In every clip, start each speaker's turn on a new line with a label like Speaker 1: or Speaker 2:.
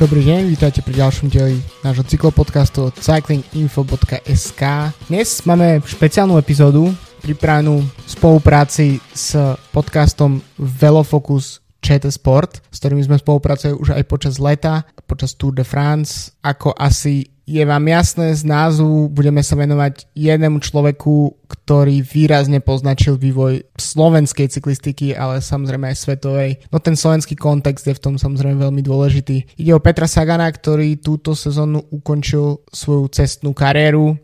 Speaker 1: Dobrý deň, vítajte pri ďalšom dieli nášho cyklopodcastu od cyclinginfo.sk. Dnes máme špeciálnu epizódu pripravenú v spolupráci s podcastom Velofocus ČT Sport, s ktorými sme spolupracovali už aj počas leta, počas Tour de France. Ako asi je vám jasné z názvu, budeme sa venovať jednému človeku, ktorý výrazne poznačil vývoj slovenskej cyklistiky, ale samozrejme aj svetovej. No ten slovenský kontext je v tom samozrejme veľmi dôležitý. Ide o Petra Sagana, ktorý túto sezónu ukončil svoju cestnú kariéru,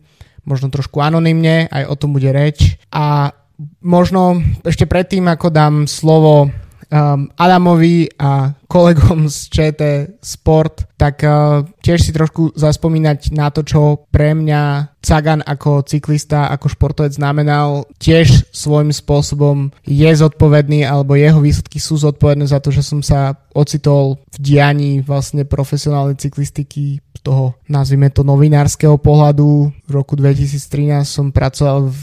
Speaker 1: možno trošku anonymne, aj o tom bude reč. A možno ešte predtým, ako dám slovo um, Adamovi a kolegom z ČT Sport, tak uh, tiež si trošku zaspomínať na to, čo pre mňa Sagan ako cyklista, ako športovec znamenal, tiež svojím spôsobom je zodpovedný, alebo jeho výsledky sú zodpovedné za to, že som sa ocitol v dianí vlastne profesionálnej cyklistiky toho, nazvime to, novinárskeho pohľadu. V roku 2013 som pracoval v,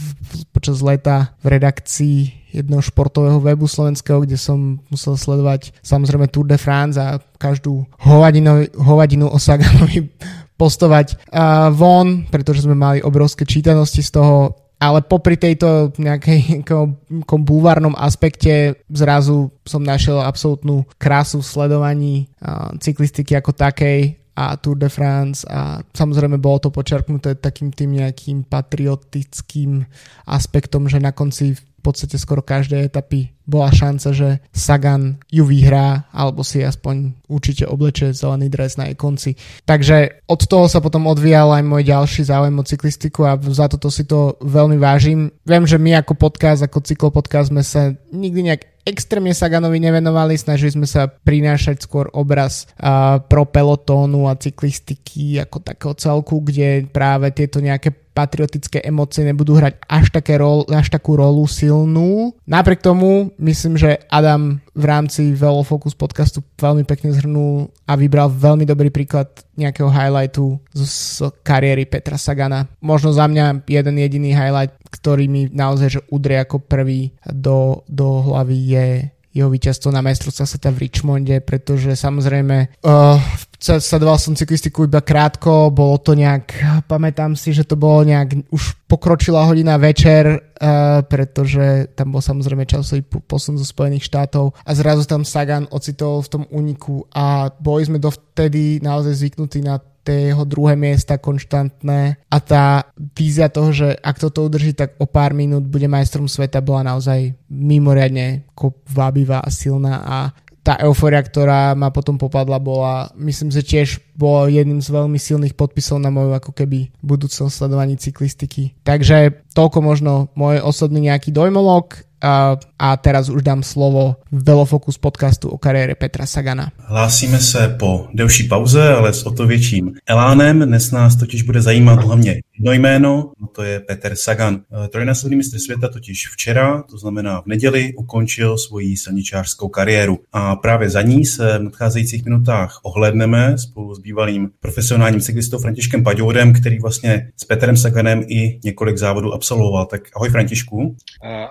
Speaker 1: počas leta v redakcii jednoho športového webu slovenského, kde som musel sledovať samozrejme Tour de France a každú hovadinu, hovadinu o Saganovi postovať uh, von, pretože sme mali obrovské čítanosti z toho, ale popri tejto nejakej bulvárnom aspekte zrazu som našiel absolútnu krásu v sledovaní uh, cyklistiky ako takej a Tour de France a samozrejme bolo to počerknuté takým tým nejakým patriotickým aspektom, že na konci podstate skoro každej etapy bola šanca, že Sagan ju vyhrá alebo si aspoň určite obleče zelený dres na jej konci. Takže od toho sa potom odvíjal aj môj ďalší záujem o cyklistiku a za toto si to veľmi vážim. Viem, že my ako podcast, ako cyklopodcast sme sa nikdy nejak extrémne Saganovi nevenovali, snažili sme sa prinášať skôr obraz uh, pro pelotónu a cyklistiky ako takého celku, kde práve tieto nejaké patriotické emócie nebudú hrať až, také rol, až takú rolu silnú. Napriek tomu myslím, že Adam v rámci Velofocus podcastu veľmi pekne zhrnul a vybral veľmi dobrý príklad nejakého highlightu z, z kariéry Petra Sagana. Možno za mňa jeden jediný highlight, ktorý mi naozaj že udrie ako prvý do, do hlavy je jeho víťazstvo na majstrovstvách sveta v Richmonde, pretože samozrejme uh, sledoval som cyklistiku iba krátko, bolo to nejak, pamätám si, že to bolo nejak, už pokročila hodina večer, uh, pretože tam bol samozrejme časový posun zo Spojených štátov a zrazu tam Sagan ocitol v tom úniku a boli sme dovtedy naozaj zvyknutí na tie jeho druhé miesta konštantné a tá vízia toho, že ak toto udrží, tak o pár minút bude majstrom sveta, bola naozaj mimoriadne vábivá a silná a tá euforia, ktorá ma potom popadla, bola, myslím, že tiež bolo jedným z veľmi silných podpisov na moju ako keby budúcom sledovaní cyklistiky. Takže toľko možno môj osobný nejaký dojmolog a, a teraz už dám slovo Velofocus podcastu o kariére Petra Sagana.
Speaker 2: Hlásíme se po delší pauze, ale s o to větším elánem. Dnes nás totiž bude zajímat hlavně jedno jméno, a to je Petr Sagan. E, trojnásobný mistr světa totiž včera, to znamená v neděli, ukončil svoji silničářskou kariéru. A právě za ní se v nadcházejících minutách ohledneme spolu s bývalým profesionálním cyklistou Františkem Paďourem, který vlastně s Petrem Saganem i několik závodů absolvoval. Tak ahoj Františku.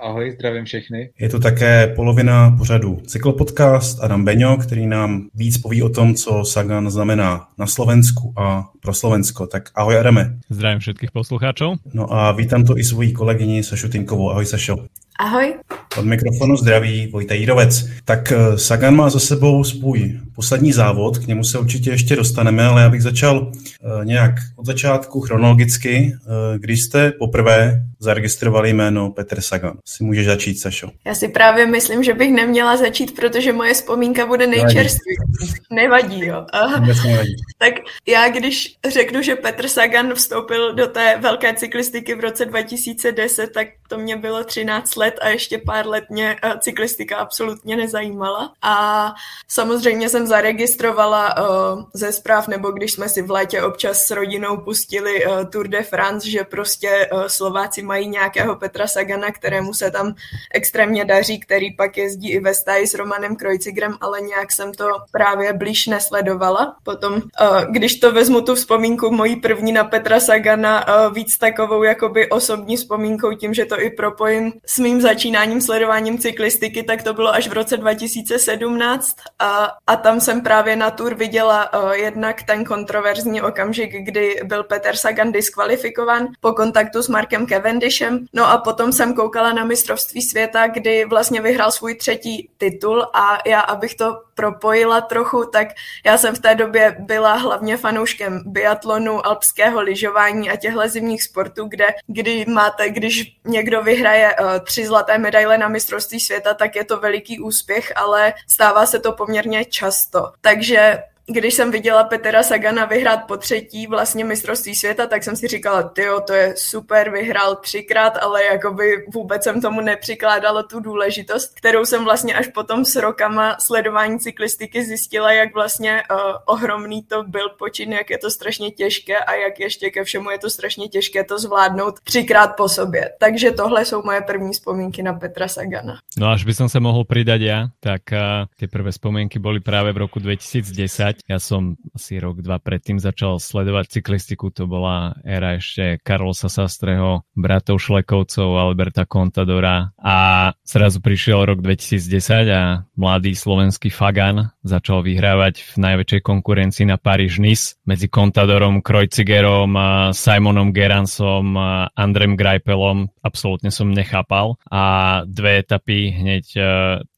Speaker 3: Ahoj, zdravím zdravím všechny.
Speaker 2: Je to také polovina pořadu Cyklopodcast Adam Beňo, který nám víc poví o tom, co Sagan znamená na Slovensku a pro Slovensko. Tak ahoj Adame.
Speaker 4: Zdravím všetkých poslucháčov.
Speaker 2: No a vítám tu i svoji kolegyni Sašu Tinkovou. Ahoj Sašo.
Speaker 5: Ahoj.
Speaker 2: Od mikrofonu zdraví Vojta Jírovec. Tak eh, Sagan má za sebou svůj poslední závod, k němu se určitě ještě dostaneme, ale já bych začal eh, nějak od začátku chronologicky. Eh, když jste poprvé zaregistrovali jméno Petr Sagan. Si můžeš začít, Sašo.
Speaker 5: Já si právě myslím, že bych neměla začít, protože moje vzpomínka bude nejčerstvější. Nevadí, jo.
Speaker 2: nevadí.
Speaker 5: tak já, když řeknu, že Petr Sagan vstoupil do té velké cyklistiky v roce 2010, tak to mě bylo 13 let a ještě pár let mě eh, cyklistika absolutně nezajímala. A samozřejmě jsem zaregistrovala uh, ze zpráv, nebo když jsme si v létě občas s rodinou pustili uh, Tour de France, že prostě Slováci mají nějakého Petra Sagana, kterému se tam extrémně daří, který pak jezdí i ve stáji s Romanem Krojcigrem, ale nějak jsem to právě blíž nesledovala. Potom, když to vezmu tu vzpomínku mojí první na Petra Sagana, víc takovou jakoby osobní vzpomínkou tím, že to i propojím s mým začínáním sledováním cyklistiky, tak to bylo až v roce 2017 a, a tam jsem právě na Tour viděla uh, jednak ten kontroverzní okamžik, kdy byl Peter Sagan diskvalifikovan po kontaktu s Markem Cavendishem. No a potom jsem koukala na mistrovství světa, kdy vlastně vyhrál svůj třetí titul a já, abych to propojila trochu, tak já jsem v té době byla hlavně fanouškem biatlonu, alpského lyžování a těchto zimních sportů, kde kdy máte, když někdo vyhraje uh, tři zlaté medaile na mistrovství světa, tak je to veliký úspěch, ale stává se to poměrně často. Takže když jsem viděla Petra Sagana vyhrát po třetí vlastně mistrovství světa, tak jsem si říkala, tyjo, to je super, vyhrál třikrát, ale jakoby vůbec jsem tomu nepřikládala tu důležitost, kterou jsem vlastně až potom s rokama sledování cyklistiky zjistila, jak vlastně uh, ohromný to byl počin, jak je to strašně těžké a jak ještě ke všemu je to strašně těžké to zvládnout třikrát po sobě. Takže tohle jsou moje první vzpomínky na Petra Sagana.
Speaker 4: No až by som se mohl přidat já, tak uh, ty prvé vzpomínky byly právě v roku 2010 Ja som asi rok, dva predtým začal sledovať cyklistiku, to bola éra ešte Karlosa Sastreho, bratov Šlekovcov, Alberta Contadora. A zrazu prišiel rok 2010 a mladý slovenský Fagan začal vyhrávať v najväčšej konkurencii na Paríž-Nice medzi Contadorom, Kreuzigerom, Simonom Geransom, Andrem Greipelom. Absolútne som nechápal a dve etapy hneď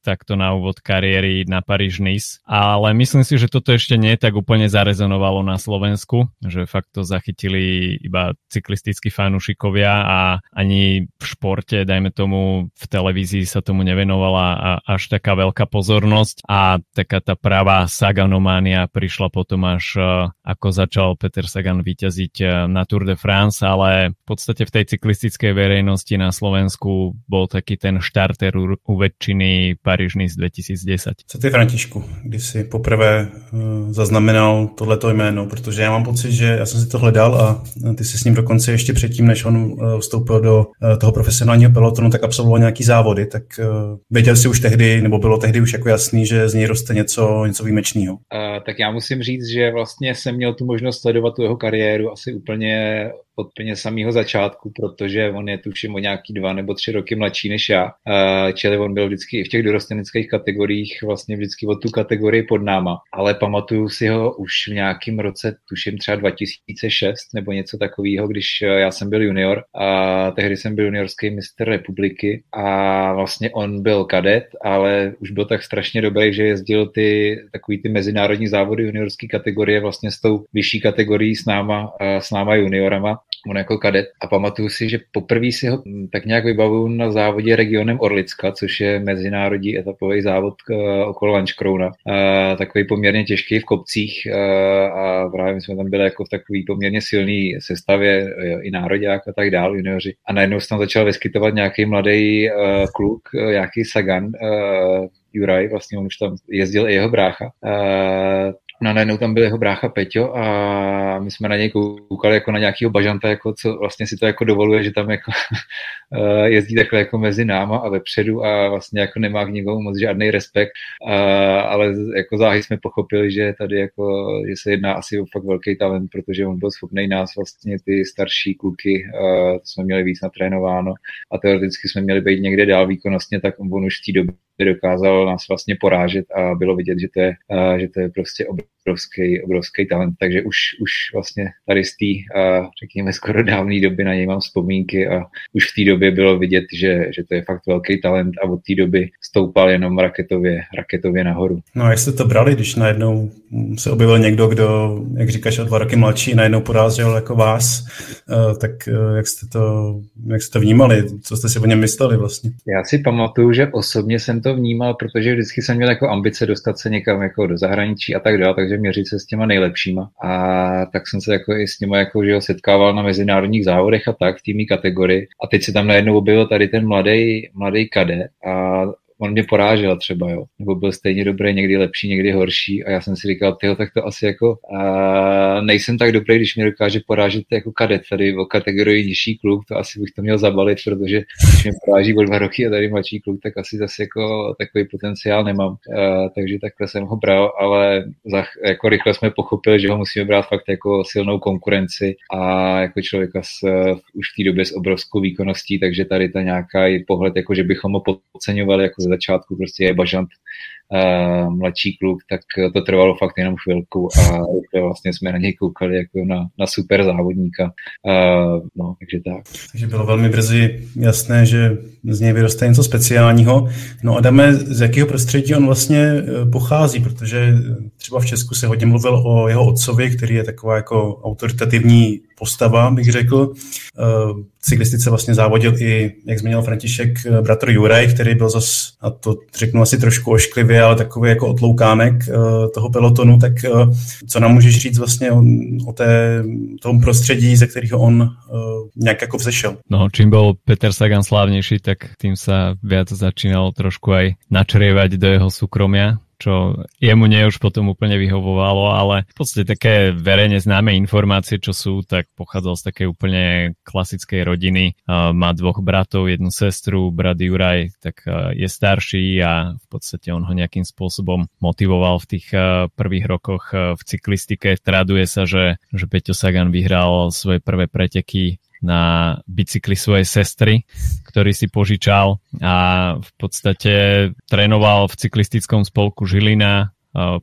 Speaker 4: takto na úvod kariéry na Paríž-Nice. Ale myslím si, že toto ešte nie tak úplne zarezonovalo na Slovensku, že fakt to zachytili iba cyklistickí fanúšikovia a ani v športe, dajme tomu, v televízii sa tomu nevenovala až taká veľká pozornosť a taká tá pravá Saganománia prišla potom až e, ako začal Peter Sagan vyťaziť e, na Tour de France, ale v podstate v tej cyklistickej verejnosti na Slovensku bol taký ten štarter u, väčšiny z 2010.
Speaker 2: Co ty, Františku, kdy jsi poprvé uh, zaznamenal tohleto jméno? Protože já mám pocit, že já jsem si to hledal a ty jsi s ním dokonce ještě předtím, než on vstoupil do toho profesionálního pelotonu, tak absolvoval nějaký závody. Tak věděl jsi už tehdy, nebo bylo tehdy už jako jasný, že z něj roste něco, něco výjimečného?
Speaker 3: Uh, tak já musím říct, že vlastně jsem měl tu možnost sledovat tu jeho kariéru asi úplně od úplně samého začátku, protože on je tuším o nějaký dva nebo tři roky mladší než já. Čili on byl vždycky i v těch dorosteneckých kategoriích vlastně vždycky o tu kategorii pod náma. Ale pamatuju si ho už v nějakém roce, tuším třeba 2006 nebo něco takového, když já jsem byl junior a tehdy jsem byl juniorský mistr republiky a vlastně on byl kadet, ale už byl tak strašně dobrý, že jezdil ty takový ty mezinárodní závody juniorské kategorie vlastně s tou vyšší kategorií s náma, s náma juniorama on jako kadet a pamatuju si, že poprvé si ho tak nějak vybavuju na závodě regionem Orlicka, což je mezinárodní etapový závod uh, okolo Lančkrouna. Uh, takový poměrně těžký v kopcích uh, a právě my jsme tam byli jako v takový poměrně silný sestavě i nároďák a tak dál, junioři. A najednou se tam začal vyskytovat nějaký mladý kluk, nějaký Sagan, Juraj, vlastně on už tam jezdil i jeho brácha. No najednou tam byl jeho brácha Peťo a my jsme na něj koukali jako na nějakého bažanta, jako co vlastně si to jako dovoluje, že tam jako eh, jezdí takhle jako mezi náma a vepředu a vlastně jako nemá k někomu moc žádný respekt, ale jako záhy jsme pochopili, že tady jako, že se jedná asi o fakt velký talent, protože on byl schopný nás vlastně ty starší kluky, to jsme měli víc natrénováno a teoreticky jsme měli být někde dál výkonnostně, tak on už v té době dokázal nás vlastně porážet a bylo vidět, že to je, že to je prostě obrovský, obrovský talent, takže už, už vlastně tady z té, řekněme, skoro dávné doby na něj mám vzpomínky a už v té době bylo vidět, že, že to je fakt velký talent a od té doby stoupal jenom raketově, raketově nahoru.
Speaker 2: No a jak jste to brali, když najednou se objevil někdo, kdo, jak říkáš, o dva roky mladší, najednou porazil jako vás, e, tak e, jak jste to, jak jste to vnímali, co jste si o něm mysleli vlastně?
Speaker 3: Já si pamatuju, že osobně jsem to vnímal, protože vždycky jsem měl jako ambice dostat se někam jako do zahraničí a tak dále, takže měřit se s těma nejlepšíma. A tak jsem se jako i s nimi jako, že jo, setkával na mezinárodních závodech a tak v týmí kategorii. A teď se tam najednou objevil tady ten mladý, mladý kadet a on mě porážel třeba, jo. Nebo byl stejně dobrý, někdy lepší, někdy horší a já jsem si říkal, tyho, tak to asi jako uh, nejsem tak dobrý, když mě dokáže porážet jako kadet tady o kategorii nižší kluk, to asi bych to měl zabalit, protože když mě poráží o dva roky a tady mladší kluk, tak asi zase jako takový potenciál nemám. Uh, takže takhle jsem ho bral, ale za, jako rychle jsme pochopili, že ho musíme brát fakt jako silnou konkurenci a jako člověka s, už v té době s obrovskou výkonností, takže tady ta nějaký pohled, jako že bychom ho podceňovali jako ze začátku, prostě je bažant mladší kluk, tak to trvalo fakt jenom chvilku a vlastně jsme na něj koukali jako na, na super závodníka. Uh, no, takže tak.
Speaker 2: Takže bylo velmi brzy jasné, že z něj vyroste něco speciálního. No Adame, z jakého prostředí on vlastně eh, pochází, protože třeba v Česku se hodně mluvil o jeho otcovi, který je taková jako autoritativní postava, bych řekl. V cyklistice vlastně závodil i, jak zmínil František, bratr Juraj, který byl zas, a to řeknu asi trošku ošklivě, ale takový jako otloukánek eh, toho pelotonu, tak eh, co nám můžeš říct vlastně o, o té, tom prostředí, ze kterého on eh, nějak jako vzešel?
Speaker 4: No, čím byl Peter Sagan slávnější, tak tým se viac začínal trošku aj načrievať do jeho súkromia, čo jemu nie už potom úplne vyhovovalo, ale v podstate také verejne známe informácie, čo sú, tak pochádzal z takej úplne klasickej rodiny. Má dvoch bratov, jednu sestru, brat Juraj, tak je starší a v podstate on ho nejakým spôsobom motivoval v tých prvých rokoch v cyklistike. Traduje sa, že, že Peťo Sagan vyhral svoje prvé preteky na bicykli svojej sestry, ktorý si požičal a v podstate trénoval v cyklistickom spolku Žilina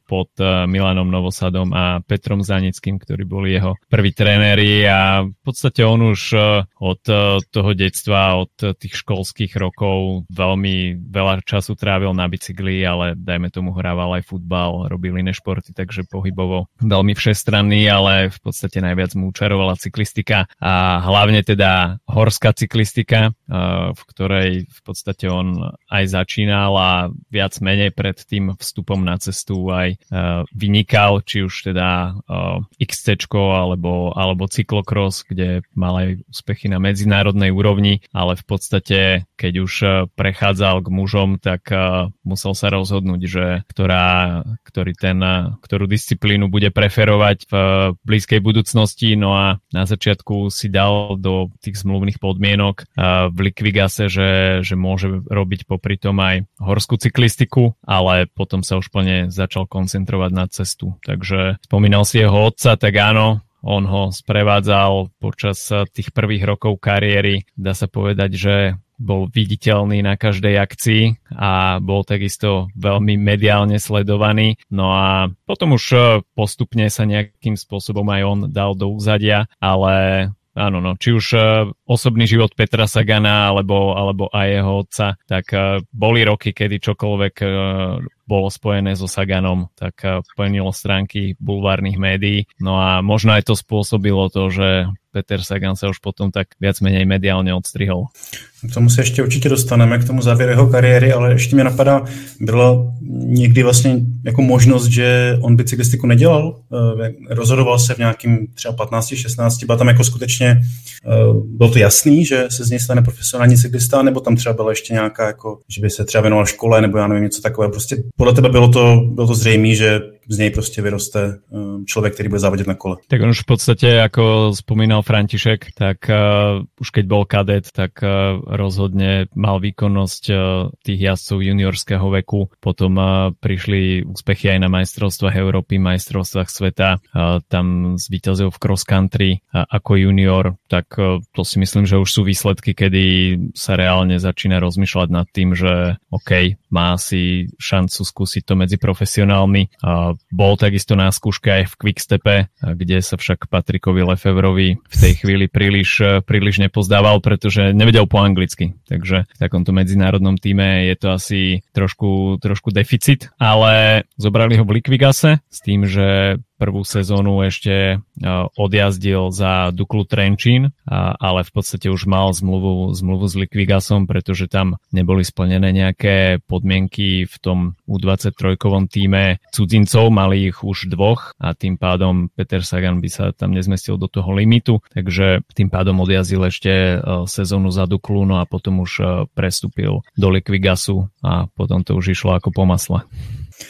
Speaker 4: pod Milanom Novosadom a Petrom Zanickým, ktorí boli jeho prví tréneri. A v podstate on už od toho detstva, od tých školských rokov veľmi veľa času trávil na bicykli, ale dajme tomu hrával aj futbal, robil iné športy, takže pohybovo veľmi všestranný, ale v podstate najviac mu učarovala cyklistika a hlavne teda horská cyklistika, v ktorej v podstate on aj začínal a viac menej pred tým vstupom na cestu aj uh, vynikal, či už teda uh, XC alebo, alebo cyklokros, kde mal aj úspechy na medzinárodnej úrovni, ale v podstate, keď už uh, prechádzal k mužom, tak uh, musel sa rozhodnúť, že ktorá, ktorý ten, ktorú disciplínu bude preferovať v blízkej budúcnosti, no a na začiatku si dal do tých zmluvných podmienok v Liquigase, že, že môže robiť popri tom aj horskú cyklistiku, ale potom sa už plne začal začal koncentrovať na cestu. Takže spomínal si jeho otca, tak áno, on ho sprevádzal počas tých prvých rokov kariéry. Dá sa povedať, že bol viditeľný na každej akcii a bol takisto veľmi mediálne sledovaný. No a potom už postupne sa nejakým spôsobom aj on dal do úzadia, ale Áno, no, či už uh, osobný život Petra Sagana alebo, alebo aj jeho otca, tak uh, boli roky, kedy čokoľvek uh, bolo spojené so Saganom, tak plnilo stránky bulvárnych médií. No a možno aj to spôsobilo to, že Peter Sagan se už potom tak viac menej mediálně odstrihol.
Speaker 2: K tomu se ještě určitě dostaneme, k tomu závěru jeho kariéry, ale ještě mě napadá, byla někdy vlastně jako možnost, že on by cyklistiku nedělal, eh, rozhodoval se v nějakým třeba 15, 16, byla tam jako skutečně, eh, bylo to jasný, že se z něj stane profesionální cyklista, nebo tam třeba byla ještě nějaká, jako, že by se třeba věnoval škole, nebo já nevím, něco takového. Prostě podle tebe bylo to, bylo to zřejmé, že z něj prostě vyroste um, člověk, který bude závodit na kole.
Speaker 4: Tak on už v podstatě, jako spomínal František, tak uh, už keď bol kadet, tak uh, rozhodne mal výkonnosť uh, tých jazdcov juniorského veku. Potom uh, prišli úspechy aj na majstrovstvách Európy, majstrovstvách sveta. Uh, tam zvíťazil v cross country uh, junior, tak uh, to si myslím, že už sú výsledky, kedy sa reálne začína rozmýšľať nad tým, že OK, má si šancu skúsiť to medzi profesionálmi. Uh, bol takisto na skúške aj v Quickstepe, kde sa však Patrikovi Lefevrovi v tej chvíli príliš, príliš nepozdával, pretože nevedel po anglicky. Takže v takomto medzinárodnom týme je to asi trošku, trošku deficit, ale zobrali ho v Liquigase s tým, že prvú sezónu ešte odjazdil za Duklu Trenčín, ale v podstate už mal zmluvu, zmluvu s Liquigasom, pretože tam neboli splnené nejaké podmienky v tom U23 týme cudzincov, mali ich už dvoch a tým pádom Peter Sagan by sa tam nezmestil do toho limitu, takže tým pádom odjazdil ešte sezónu za Duklu, no a potom už prestúpil do Liquigasu a potom to už išlo ako po masle.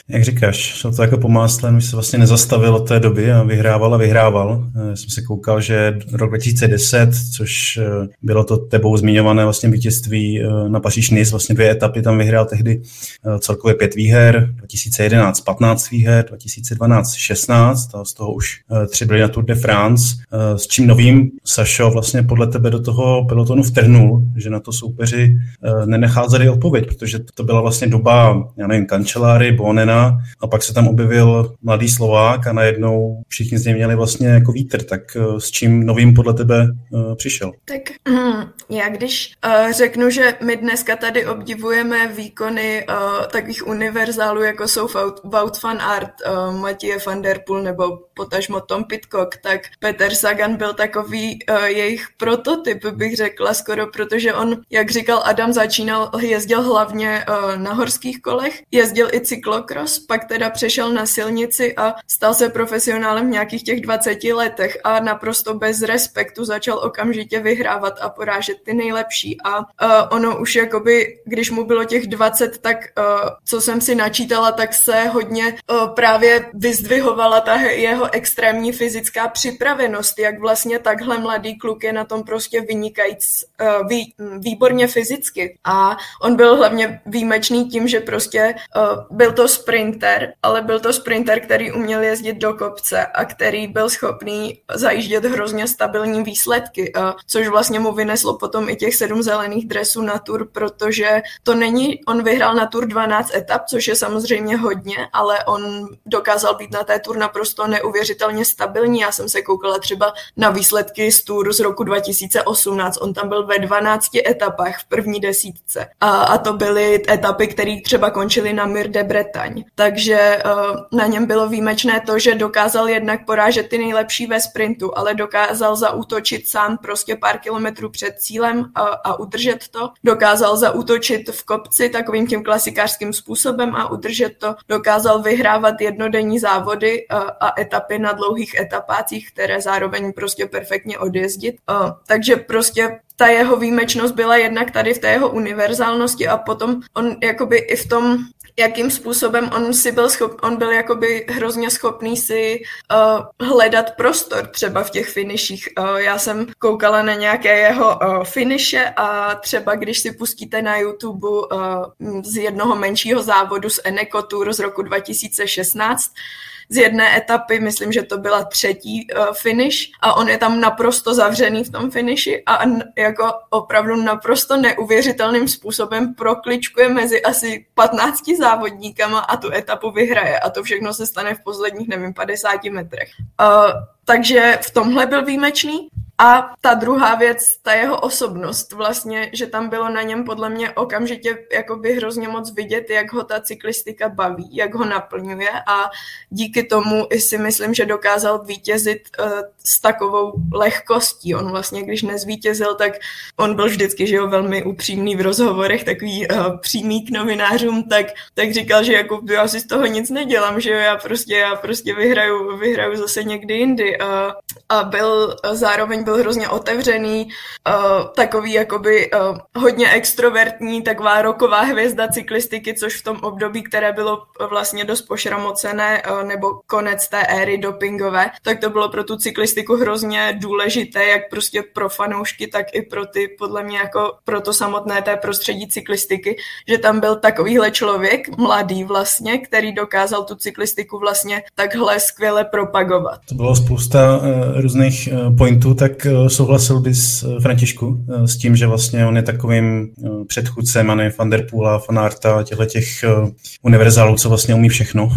Speaker 2: Jak říkáš, šlo to jako po másle, už se vlastně nezastavil od té doby a vyhrával a vyhrával. Já jsem se koukal, že rok 2010, což eh, bylo to tebou zmiňované vlastně vítězství eh, na Paříž Nice, vlastně dvě etapy tam vyhrál tehdy eh, celkově pět výher, 2011 15 výher, 2012 16 a z toho už tři byly na Tour de France. S čím novým Sašo vlastně podle tebe do toho pelotonu vtrhnul, že na to soupeři nenecházeli odpověď, protože to byla vlastně doba, já nevím, kanceláry, Bone Konena a pak se tam objevil mladý Slovák a najednou všichni z něj měli vlastně jako vítr, tak eh, s čím novým podle tebe uh, přišel?
Speaker 5: Tak hm, já když uh, řeknu, že my dneska tady obdivujeme výkony takových univerzálů, jako jsou Wout van Art, Matěje van der Poel nebo potažmo Tom Pitcock, tak Peter Sagan byl takový jejich prototyp, bych řekla skoro, protože on, jak říkal Adam, začínal, jezdil hlavně na horských kolech, jezdil i cyklok cyklokros, pak teda přešel na silnici a stal se profesionálem v nějakých těch 20 letech a naprosto bez respektu začal okamžitě vyhrávat a porážet ty nejlepší. A uh, ono už jakoby, když mu bylo těch 20, tak uh, co jsem si načítala, tak se hodně uh, právě vyzdvihovala ta jeho extrémní fyzická připravenost, jak vlastně takhle mladý kluk je na tom prostě vynikajíc, uh, vý, výborně fyzicky. A on byl hlavně výjimečný tím, že prostě uh, byl to sprinter, ale byl to sprinter, který uměl jezdit do kopce a který byl schopný zajíždět hrozně stabilní výsledky, což vlastně mu vyneslo potom i těch sedm zelených dresů na tur, protože to není, on vyhrál na tur 12 etap, což je samozřejmě hodně, ale on dokázal být na té tur naprosto neuvěřitelně stabilní. Já jsem se koukala třeba na výsledky z tur z roku 2018, on tam byl ve 12 etapách v první desítce. A, a to byly etapy, které třeba končily na Mir de Bretagne takže uh, na něm bylo výjimečné to, že dokázal jednak porážet ty nejlepší ve sprintu, ale dokázal zaútočit sám prostě pár kilometrů před cílem a, a udržet to. Dokázal zaútočit v kopci takovým tím klasikářským způsobem a udržet to. Dokázal vyhrávat jednodenní závody a, a etapy na dlouhých etapácích, které zároveň prostě perfektně odjezdit. Uh, takže prostě ta jeho výjimečnost byla jednak tady v té jeho univerzálnosti a potom on jakoby i v tom, jakým způsobem on si byl schop, on byl jakoby hrozně schopný si uh, hledat prostor třeba v těch finiších. Uh, já jsem koukala na nějaké jeho uh, finiše a třeba když si pustíte na YouTube uh, z jednoho menšího závodu z Eneco Tour z roku 2016, z jedné etapy, myslím, že to byla třetí uh, finish a on je tam naprosto zavřený v tom finiši a jako opravdu naprosto neuvěřitelným způsobem prokličkuje mezi asi 15 závodníkama a tu etapu vyhraje a to všechno se stane v posledních, nevím, 50 metrech. Uh, takže v tomhle byl výjimečný. A ta druhá věc, ta jeho osobnost vlastně, že tam bylo na něm podle mě okamžitě jakoby hrozně moc vidět, jak ho ta cyklistika baví, jak ho naplňuje a díky tomu i si myslím, že dokázal vítězit uh, s takovou lehkostí. On vlastně, když nezvítězil, tak on byl vždycky, že jo, velmi upřímný v rozhovorech, takový uh, přímý k novinářům, tak, tak říkal, že jako já si z toho nic nedělám, že jo, já prostě, já prostě vyhraju, vyhraju zase někdy jindy. Uh, a byl zároveň byl byl hrozně otevřený, uh, takový jakoby uh, hodně extrovertní, taková roková hvězda cyklistiky, což v tom období, které bylo vlastně dost pošramocené, uh, nebo konec té éry dopingové, tak to bylo pro tu cyklistiku hrozně důležité, jak prostě pro fanoušky, tak i pro ty, podle mě jako pro to samotné té prostředí cyklistiky, že tam byl takovýhle člověk, mladý vlastně, který dokázal tu cyklistiku vlastně takhle skvěle propagovat.
Speaker 2: To bylo spousta uh, různých uh, pointů, tak Eh, souhlasil bys, eh, Františku, eh, s tím, že vlastně on je takovým předchůdcem, a ne Van der Poola, Van Arta, těchto těch univerzálů, co vlastně umí všechno?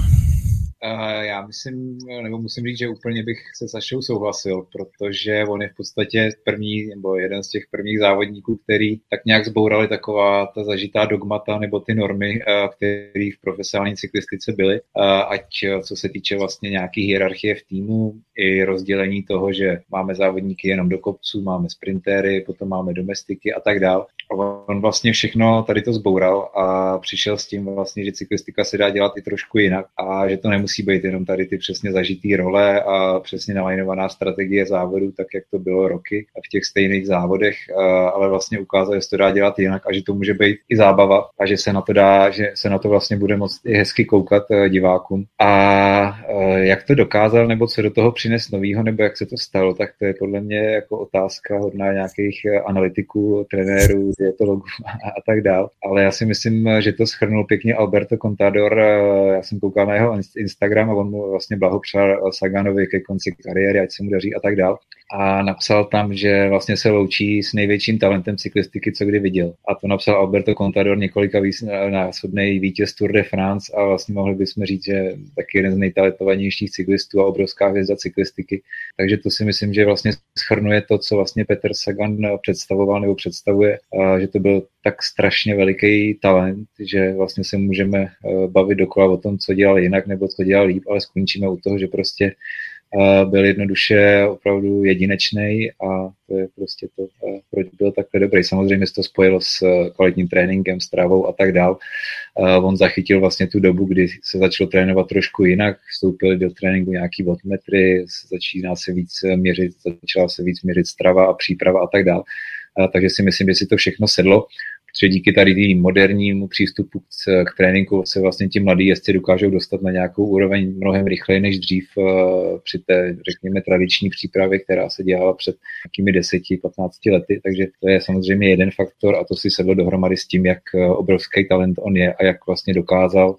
Speaker 3: Já myslím, nebo musím říct, že úplně bych se Sašou souhlasil, protože on je v podstatě první, nebo jeden z těch prvních závodníků, který tak nějak zbourali taková ta zažitá dogmata nebo ty normy, které v profesionální cyklistice byly, ať co se týče vlastně nějaký hierarchie v týmu, i rozdělení toho, že máme závodníky jenom do kopců, máme sprintéry, potom máme domestiky a tak dál. On vlastně všechno tady to zboural a přišel s tím vlastně, že cyklistika se dá dělat i trošku jinak a že to nemusí být jenom tady ty přesně zažitý role a přesně nalajnovaná strategie závodu, tak jak to bylo roky v těch stejných závodech, ale vlastně ukázal, že se to dá dělat jinak a že to může být i zábava a že se na to dá, že se na to vlastně bude moc i hezky koukat e, divákům. A e, jak to dokázal, nebo co do toho přines novýho, nebo jak se to stalo, tak to je podle mě jako otázka hodná nějakých e, analytiků, trenérů, dietologů a, a tak dál. Ale já si myslím, že to schrnul pěkně Alberto Contador. Já jsem koukal na jeho Instagram a on mu vlastně blahopřál Saganovi ke konci kariéry, ať se mu daří a tak dál. A napsal tam, že vlastně se loučí s největším talentem cyklistiky, co kdy viděl. A to napsal Alberto Contador, několika násobný vítěz Tour de France a vlastně mohli bychom říct, že taky jeden z nejtalentovanějších cyklistů a obrovská hvězda cyklistiky. Takže to si myslím, že vlastně schrnuje to, co vlastně Petr Sagan představoval nebo představuje, že to byl tak strašně veliký talent, že vlastně se můžeme eh, bavit dokola o tom, co dělal jinak nebo co dělal líp, ale skončíme u toho, že prostě eh, byl jednoduše opravdu jedinečný a to je prostě to, eh, proč byl takhle dobrý. Samozřejmě se to spojilo s kvalitním tréninkem, stravou a tak dál. On zachytil vlastně tu dobu, kdy se začal trénovat trošku jinak, vstoupil do tréninku nějaký vodmetry, začíná se víc měřit, začala se víc měřit strava a příprava a tak dál. Takže si myslím, že si to všechno sedlo protože díky tady modernímu přístupu k, k tréninku se vlastně ti mladí jezdci dokážou dostat na nějakou úroveň mnohem rychleji než dřív uh, při té, řekněme, tradiční přípravě, která se dělala před nějakými 10-15 lety, takže to je samozřejmě jeden faktor a to si sedlo dohromady s tím, jak eh, obrovský talent on je a jak vlastně dokázal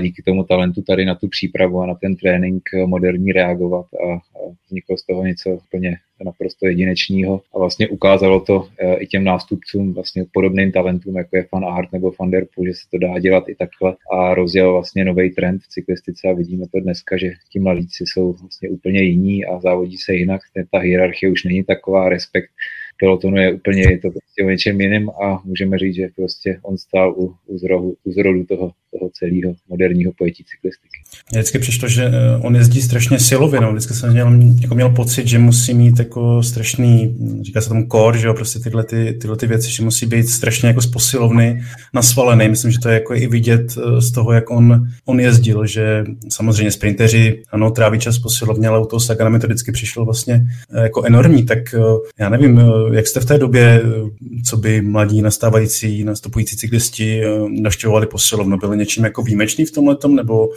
Speaker 3: díky tomu talentu tady na tu přípravu a na ten trénink moderní reagovat a vzniklo z toho něco úplně naprosto jedinečného. A vlastně ukázalo to e, i těm nástupcům vlastně podobným talentům, jako je Fan Art nebo Van Der Poel, že se to dá dělat i takhle. A rozjel vlastně nový trend v cyklistice a vidíme to dneska, že ti mladíci jsou vlastně úplně jiní a závodí se jinak, ta hierarchie už není taková, respekt pelotonu je úplně je to prostě o něčem jiném a můžeme říct, že prostě on stál u, u, zrodu, u zrodu toho, toho celého moderního pojetí cyklistiky.
Speaker 2: Mně vždycky přišlo, že eh, on jezdí strašně silově, no. vždycky jsem měl, jako měl pocit, že musí mít jako strašný, říká se tomu core, že jo, prostě tyhle, ty, tyhle ty věci, že musí být strašně jako z posilovny nasvalený. Myslím, že to je jako i vidět eh, z toho, jak on, on jezdil, že samozřejmě sprinteři, ano, tráví čas posilovně, ale u toho Sagana mi to vždycky přišlo vlastně eh, jako enormní, tak já nevím, jak jste v té době, co by mladí nastávající, nastupující cyklisti navštěvovali posilovnu, byli něčím jako výjimečný v tomhle nebo,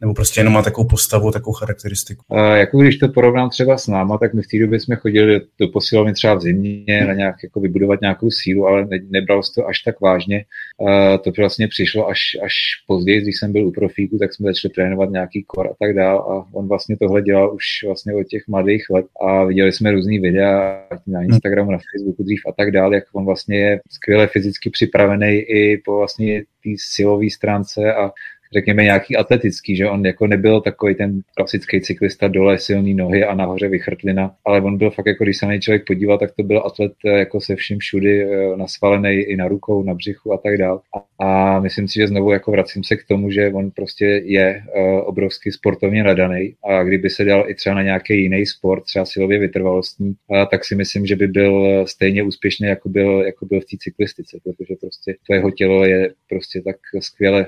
Speaker 2: nebo prostě jenom má takovou postavu, takovou charakteristiku?
Speaker 3: Uh, jako když to porovnám třeba s náma, tak my v té době jsme chodili do posilovny třeba v zimě na nějak jako vybudovat nějakou sílu, ale ne, nebralo se to až tak vážně. Uh, to vlastně přišlo až, až později, když jsem byl u profíku, tak jsme začali trénovat nějaký kor a tak dál a on vlastně tohle dělal už vlastně od těch mladých let a viděli jsme různý videa na Instagramu, na Facebooku dřív a tak dál, jak on vlastně je skvěle fyzicky připravený i po vlastně té silové stránce a řekněme, nějaký atletický, že on jako nebyl takový ten klasický cyklista dole silný nohy a nahoře vychrtlina, ale on byl fakt jako, když se na něj člověk podíval, tak to byl atlet eh, jako se vším všudy eh, nasvalený i na rukou, na břichu a tak dál. A myslím si, že znovu jako vracím se k tomu, že on prostě je uh, obrovsky sportovně nadaný a kdyby se dal i třeba na nějaký jiný sport, třeba silově vytrvalostní, tak si myslím, že by byl stejně úspěšný, jako byl, jako byl v té cyklistice, protože prostě to jeho tělo je prostě tak skvěle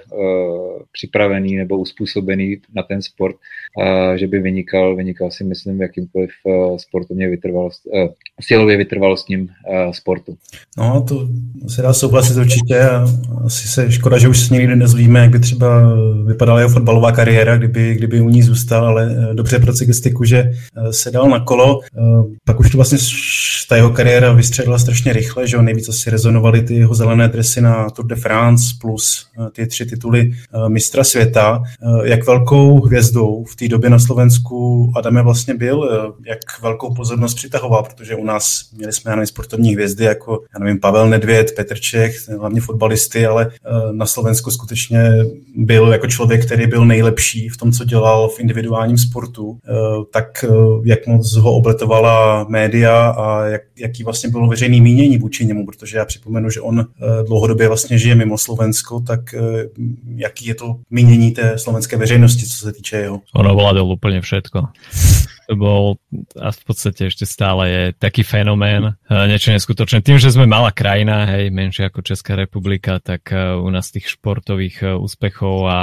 Speaker 3: připravený nebo uspůsobený na ten sport, že by vynikal, vynikal si myslím v jakýmkoliv uh, sportovně vytrvalost, uh, silově vytrvalostním uh, sportu.
Speaker 2: No, to se dá souhlasit určitě asi se škoda, že už se nikdy nezvíme, jak by třeba vypadala jeho fotbalová kariéra, kdyby, kdyby u ní zůstal, ale dobře pro cyklistiku, že se dal na kolo. Pak už to vlastně ta jeho kariéra vystřelila strašně rychle, že nejvíc asi rezonovaly ty jeho zelené dresy na Tour de France plus ty tři tituly mistra světa. Jak velkou hvězdou v té době na Slovensku Adame vlastně byl, jak velkou pozornost přitahoval, protože nás měli jsme, já nevím, sportovní hvězdy jako, já nevím, Pavel Nedvěd, Petr Čech, hlavně fotbalisty, ale na Slovensku skutečně byl jako člověk, který byl nejlepší v tom, co dělal v individuálním sportu, tak jak moc ho obletovala média a jak, jaký vlastně bylo veřejný mínění vůči němu, protože já připomenu, že on dlouhodobě vlastně žije mimo Slovensko, tak jaký je to mínění té slovenské veřejnosti, co se týče jeho?
Speaker 4: Ono ovládol úplně všetko to bol a v podstate ešte stále je taký fenomén, niečo neskutočné. Tým, že sme malá krajina, hej, menšia ako Česká republika, tak e, u nás tých športových e, úspechov a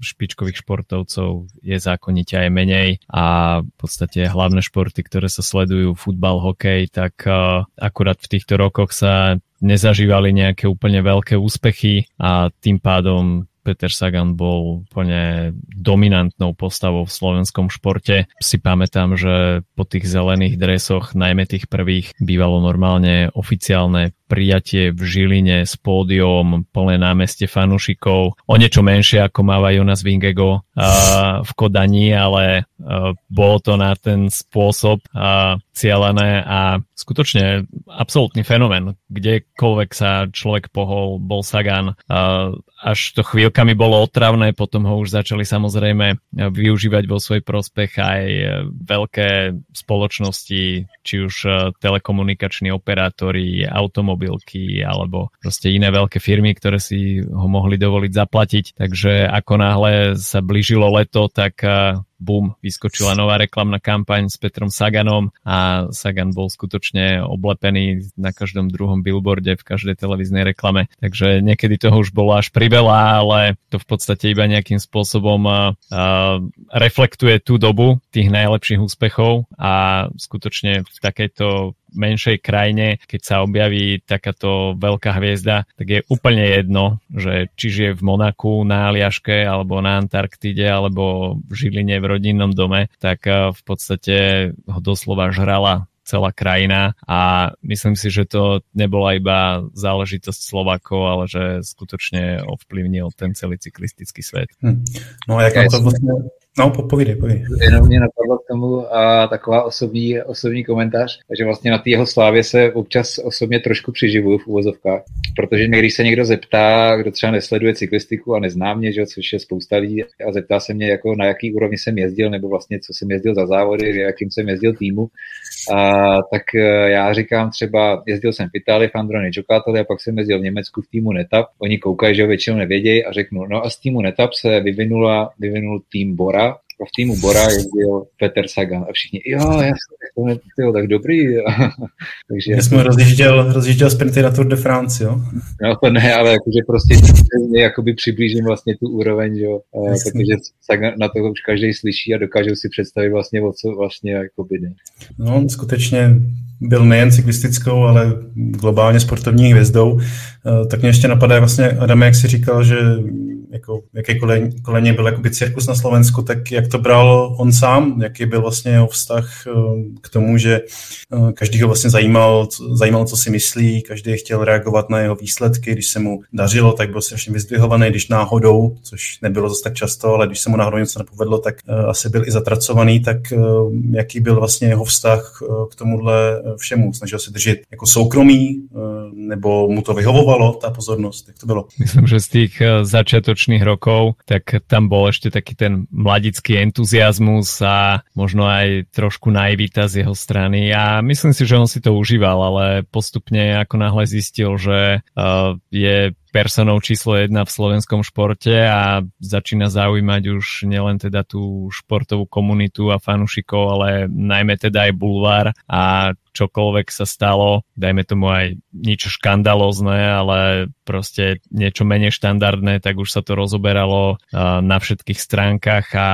Speaker 4: špičkových športovcov je zákonite aj menej a v podstate hlavné športy, ktoré sa sledujú, futbal, hokej, tak e, akurát v týchto rokoch sa nezažívali nejaké úplne veľké úspechy a tým pádom Peter Sagan bol úplne dominantnou postavou v slovenskom športe. Si pamätám, že po tých zelených dresoch, najmä tých prvých, bývalo normálne oficiálne prijatie v Žiline s pódium, plné námestie fanúšikov, o niečo menšie ako máva Jonas Vingego uh, v Kodani, ale uh, bolo to na ten spôsob uh, cieľené a skutočne absolútny fenomén. Kdekoľvek sa človek pohol, bol Sagan. Uh, až to chvíľkami bolo otravné, potom ho už začali samozrejme využívať vo svoj prospech aj veľké spoločnosti, či už telekomunikační operátori, automobilky, automobilky alebo proste iné veľké firmy, ktoré si ho mohli dovoliť zaplatiť. Takže ako náhle sa blížilo leto, tak bum, vyskočila nová reklamná kampaň s Petrom Saganom a Sagan bol skutočne oblepený na každom druhom billboarde, v každej televíznej reklame. Takže niekedy toho už bolo až priveľa, ale to v podstate iba nejakým spôsobom uh, reflektuje tú dobu tých najlepších úspechov a skutočne v takejto menšej krajine, keď sa objaví takáto veľká hviezda, tak je úplne jedno, že či žije v Monaku, na Aliaške, alebo na Antarktide, alebo v Žiline v rodinnom dome, tak eh, v podstate ho doslova žrala celá krajina a myslím si, že to nebola iba záležitosť Slovákov, ale že skutočne ovplyvnil ten celý cyklistický svet. Hm.
Speaker 2: No a jak na to vlastně No, povídej, povídej.
Speaker 3: Jenom mě napadlo k tomu a taková osobní, osobní komentář, že vlastně na té jeho slávě se občas osobně trošku přiživuju v uvozovkách, protože mě, když se někdo zeptá, kdo třeba nesleduje cyklistiku a nezná mě, že, což je spousta lidí, a zeptá se mě, jako na jaký úrovni jsem jezdil, nebo vlastně co jsem jezdil za závody, jakým jsem jezdil týmu, a, tak e, já říkám třeba, jezdil jsem v Itálii v Giocattoli a pak jsem jezdil v Německu v týmu Netap. Oni koukají, že ho většinou nevědějí a řeknu, no a z týmu Netap se vyvinula, vyvinul tým Bora, v týmu Bora jezdil Peter Sagan a všichni, jo, jasně, to tak dobrý.
Speaker 2: Takže Já jsem rozjížděl, rozjížděl sprinty na Tour de France, jo?
Speaker 3: No to ne, ale jakože prostě jakoby přiblížím vlastně tu úroveň, jo, protože Sagan na to už každý slyší a dokážou si představit vlastně, o co vlastně jakoby ne.
Speaker 2: No, skutečně byl nejen cyklistickou, ale globálně sportovní hvězdou. Eh, tak mě ještě napadá vlastně, Adam, jak si říkal, že jako, jaký koleně, byl jakoby cirkus na Slovensku, tak jak to bral on sám, jaký byl vlastně jeho vztah eh, k tomu, že eh, každý ho vlastně zajímal, zajímal, co si myslí, každý chtěl reagovat na jeho výsledky, když se mu dařilo, tak byl strašně vyzdvihovaný, když náhodou, což nebylo zase tak často, ale když se mu náhodou něco nepovedlo, tak asi byl i zatracovaný, tak jaký byl vlastně jeho vztah k tomuhle všemu? Snažil se držet jako soukromí, nebo mu to vyhovovalo, ta pozornost? Jak to bylo?
Speaker 4: Myslím, že z tých začiatočných ročných rokov, tak tam bol ešte taký ten mladický entuziasmus a možno aj trošku naivita z jeho strany. A myslím si, že on si to užíval, ale postupne ako náhle zistil, že uh, je personou číslo jedna v slovenskom športe a začína zaujímať už nielen teda tú športovú komunitu a fanúšikov, ale najmä teda aj bulvár a čokoľvek sa stalo, dajme tomu aj nič škandalózne, ale proste niečo menej štandardné, tak už sa to rozoberalo na všetkých stránkach a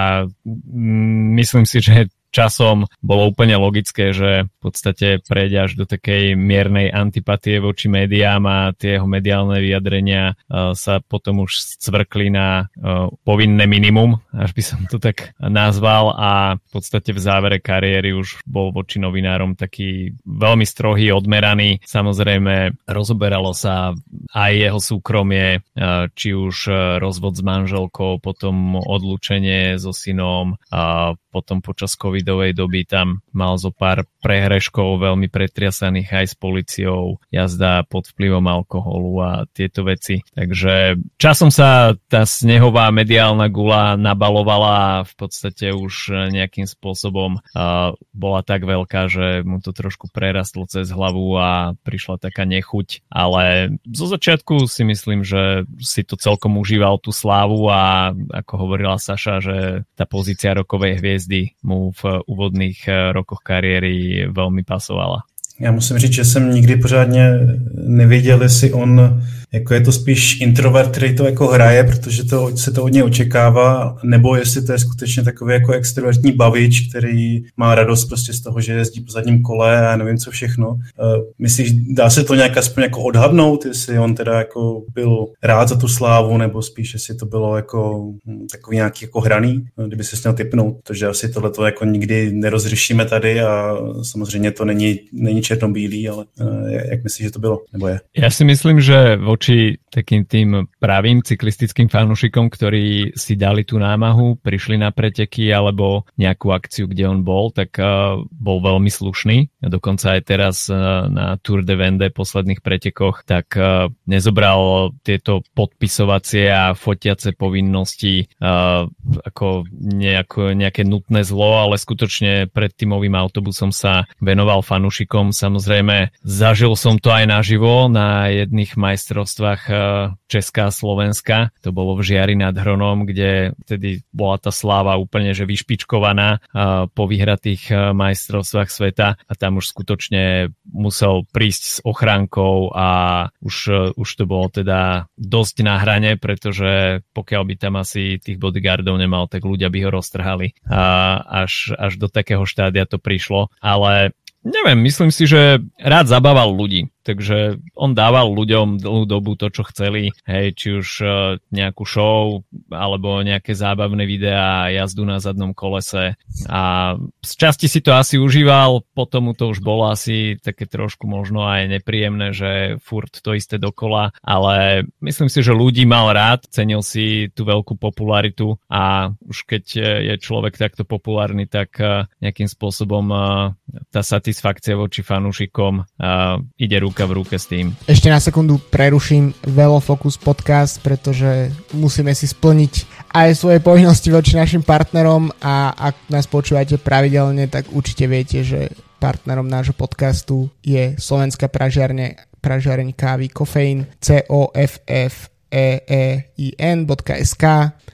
Speaker 4: mm, myslím si, že časom bolo úplne logické, že v podstate prejde až do takej miernej antipatie voči médiám a tie jeho mediálne vyjadrenia uh, sa potom už cvrkli na uh, povinné minimum, až by som to tak nazval a v podstate v závere kariéry už bol voči novinárom taký veľmi strohý, odmeraný. Samozrejme rozoberalo sa aj jeho súkromie, uh, či už rozvod s manželkou, potom odlúčenie so synom, a potom počas covidovej doby tam mal zo pár prehreškov veľmi pretriasaných aj s policiou, jazda pod vplyvom alkoholu a tieto veci. Takže časom sa tá snehová mediálna gula nabalovala a v podstate už nejakým spôsobom uh, bola tak veľká, že mu to trošku prerastlo cez hlavu a prišla taká nechuť, ale zo začiatku si myslím, že si to celkom užíval tú slávu a ako hovorila Saša, že tá pozícia rokovej hviezdy mu v úvodných eh, rokoch kariéry velmi pasovala.
Speaker 2: Já musím říct, že jsem nikdy pořádně nevěděl, jestli on jako je to spíš introvert, který to jako hraje, protože to, se to od něj očekává, nebo jestli to je skutečně takový jako extrovertní bavič, který má radost prostě z toho, že jezdí po zadním kole a nevím co všechno. Uh, myslíš, dá se to nějak aspoň jako odhadnout, jestli on teda jako byl rád za tu slávu, nebo spíš jestli to bylo jako hm, takový nějaký jako hraný, no, kdyby se měl typnout, protože asi tohle to jako nikdy nerozřešíme tady a samozřejmě to není, není černobílý, ale uh, jak myslíš, že to bylo, nebo je?
Speaker 4: Já si myslím, že voči takým tým pravým cyklistickým fanúšikom, ktorí si dali tú námahu, prišli na preteky alebo nejakú akciu, kde on bol, tak uh, bol veľmi slušný. Dokonca aj teraz uh, na Tour de Vende posledných pretekoch, tak uh, nezobral tieto podpisovacie a fotiace povinnosti ako nejako, nejaké nutné zlo, ale skutočne pred týmovým autobusom sa venoval fanúšikom. Samozrejme, zažil som to aj naživo na jedných majstrovstvách majstrovstvách eh, Česká a Slovenska. To bolo v Žiari nad Hronom, kde tedy bola tá sláva úplne že vyšpičkovaná eh, po vyhratých eh, majstrovstvách sveta a tam už skutočne musel prísť s ochránkou a už, už to bolo teda dosť na hrane, pretože pokiaľ by tam asi tých bodyguardov nemal, tak ľudia by ho roztrhali. A až, až do takého štádia to prišlo. Ale neviem, myslím si, že rád zabával ľudí takže on dával ľuďom dlhú dobu to, čo chceli, hej, či už uh, nejakú show, alebo nejaké zábavné videá, jazdu na zadnom kolese. A z časti si to asi užíval, potom mu to už bolo asi také trošku možno aj nepríjemné, že furt to isté dokola, ale myslím si, že ľudí mal rád, cenil si tú veľkú popularitu. A už keď je človek takto populárny, tak uh, nejakým spôsobom tá satisfakcia voči fanúšikom ide ruku ruka v ruke s tým.
Speaker 1: Ešte na sekundu preruším Velofocus podcast, pretože musíme si splniť aj svoje povinnosti voči našim partnerom a ak nás počúvate pravidelne, tak určite viete, že partnerom nášho podcastu je slovenská pražiarne, pražiareň kávy Kofeín c o f f e e i n.sk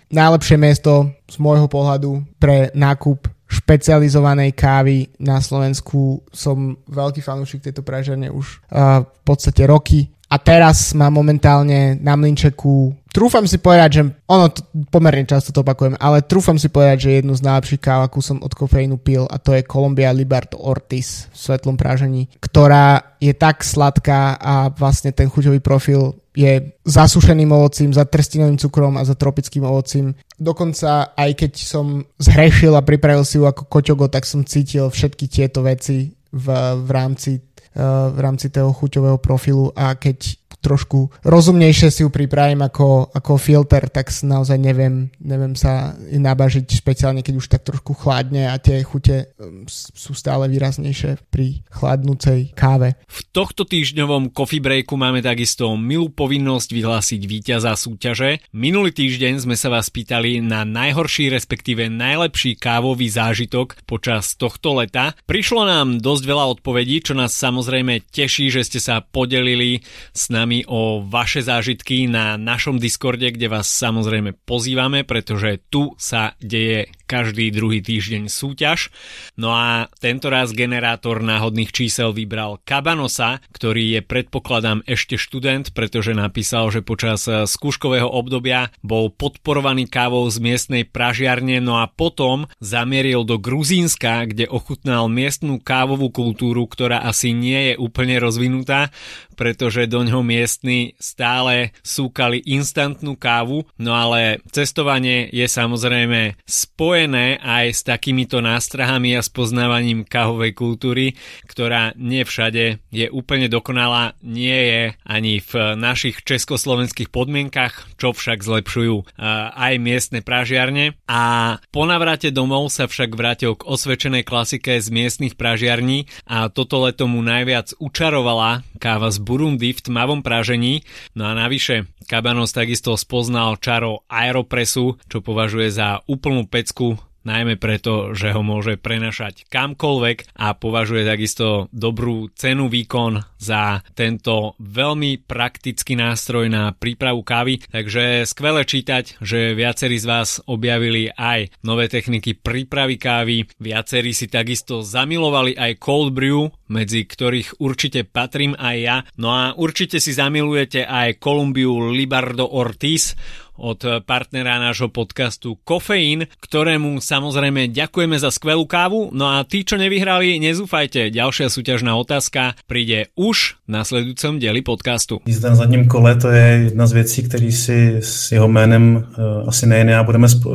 Speaker 1: Najlepšie miesto z môjho pohľadu pre nákup špecializovanej kávy na Slovensku. Som veľký fanúšik tejto pražerne už uh, v podstate roky. A teraz mám momentálne na mlinčeku, trúfam si povedať, že ono to, pomerne často to opakujem, ale trúfam si povedať, že jednu z najlepších káv, akú som od kofeínu pil a to je Columbia Liberto Ortiz v svetlom prážení, ktorá je tak sladká a vlastne ten chuťový profil je zasušeným ovocím, za trstinovým cukrom a za tropickým ovocím. Dokonca aj keď som zhrešil a pripravil si ju ako koťogo, tak som cítil všetky tieto veci v, v rámci uh, v rámci toho chuťového profilu a keď trošku rozumnejšie si ju pripravím ako, ako filter, tak naozaj neviem, neviem sa nabažiť, špeciálne keď už tak trošku chladne a tie chute um, sú stále výraznejšie pri chladnúcej káve.
Speaker 6: V tohto týždňovom coffee breaku máme takisto milú povinnosť vyhlásiť víťaza súťaže. Minulý týždeň sme sa vás pýtali na najhorší respektíve najlepší kávový zážitok počas tohto leta. Prišlo nám dosť veľa odpovedí, čo nás samozrejme teší, že ste sa podelili s nami nami o vaše zážitky na našom Discorde, kde vás samozrejme pozývame, pretože tu sa deje každý druhý týždeň súťaž. No a tento raz generátor náhodných čísel vybral Kabanosa, ktorý je predpokladám ešte študent, pretože napísal, že počas skúškového obdobia bol podporovaný kávou z miestnej pražiarne, no a potom zamieril do Gruzínska, kde ochutnal miestnú kávovú kultúru, ktorá asi nie je úplne rozvinutá, pretože do ňoho miestni stále súkali instantnú kávu, no ale cestovanie je samozrejme spojené aj s takýmito nástrahami a spoznávaním kávovej kultúry, ktorá nie všade je úplne dokonalá, nie je ani v našich československých podmienkach, čo však zlepšujú aj miestne pražiarne. A po navrate domov sa však vrátil k osvedčenej klasike z miestnych pražiarní a toto leto mu najviac učarovala káva z Burundi v tmavom pražení. No a navyše Kabanos takisto spoznal čaro Aeropressu, čo považuje za úplnú pecku najmä preto, že ho môže prenašať kamkoľvek a považuje takisto dobrú cenu výkon za tento veľmi praktický nástroj na prípravu kávy. Takže skvelé čítať, že viacerí z vás objavili aj nové techniky prípravy kávy, viacerí si takisto zamilovali aj cold brew, medzi ktorých určite patrím aj ja. No a určite si zamilujete aj Kolumbiu Libardo Ortiz, od partnera nášho podcastu Kofeín, ktorému samozrejme ďakujeme za skvelú kávu. No a tí, čo nevyhrali, nezúfajte. Ďalšia súťažná otázka príde už v nasledujúcom dieli podcastu.
Speaker 2: Jízda na zadním kole to je jedna z věcí, který si s jeho jménem uh, asi nejen já budeme uh,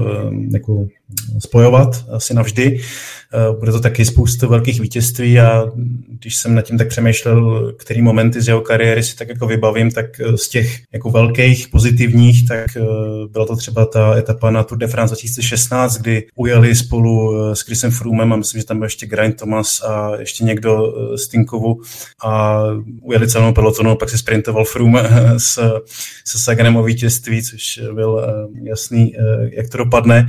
Speaker 2: jako spojovat asi navždy. Eh, bude to taky spoustu velkých vítězství a když jsem nad tím tak přemýšlel, který momenty z jeho kariéry si tak jako vybavím, tak eh, z těch jako velkých pozitivních, tak eh, byla to třeba ta etapa na Tour de France 2016, kdy ujeli spolu s Chrisem Froomem a myslím, že tam byl ještě Grind Thomas a ještě někdo z Tinkovu a ujeli celou pelotonu, pak si sprintoval Froome s, se Saganem o vítězství, což byl jasný, jak to dopadne.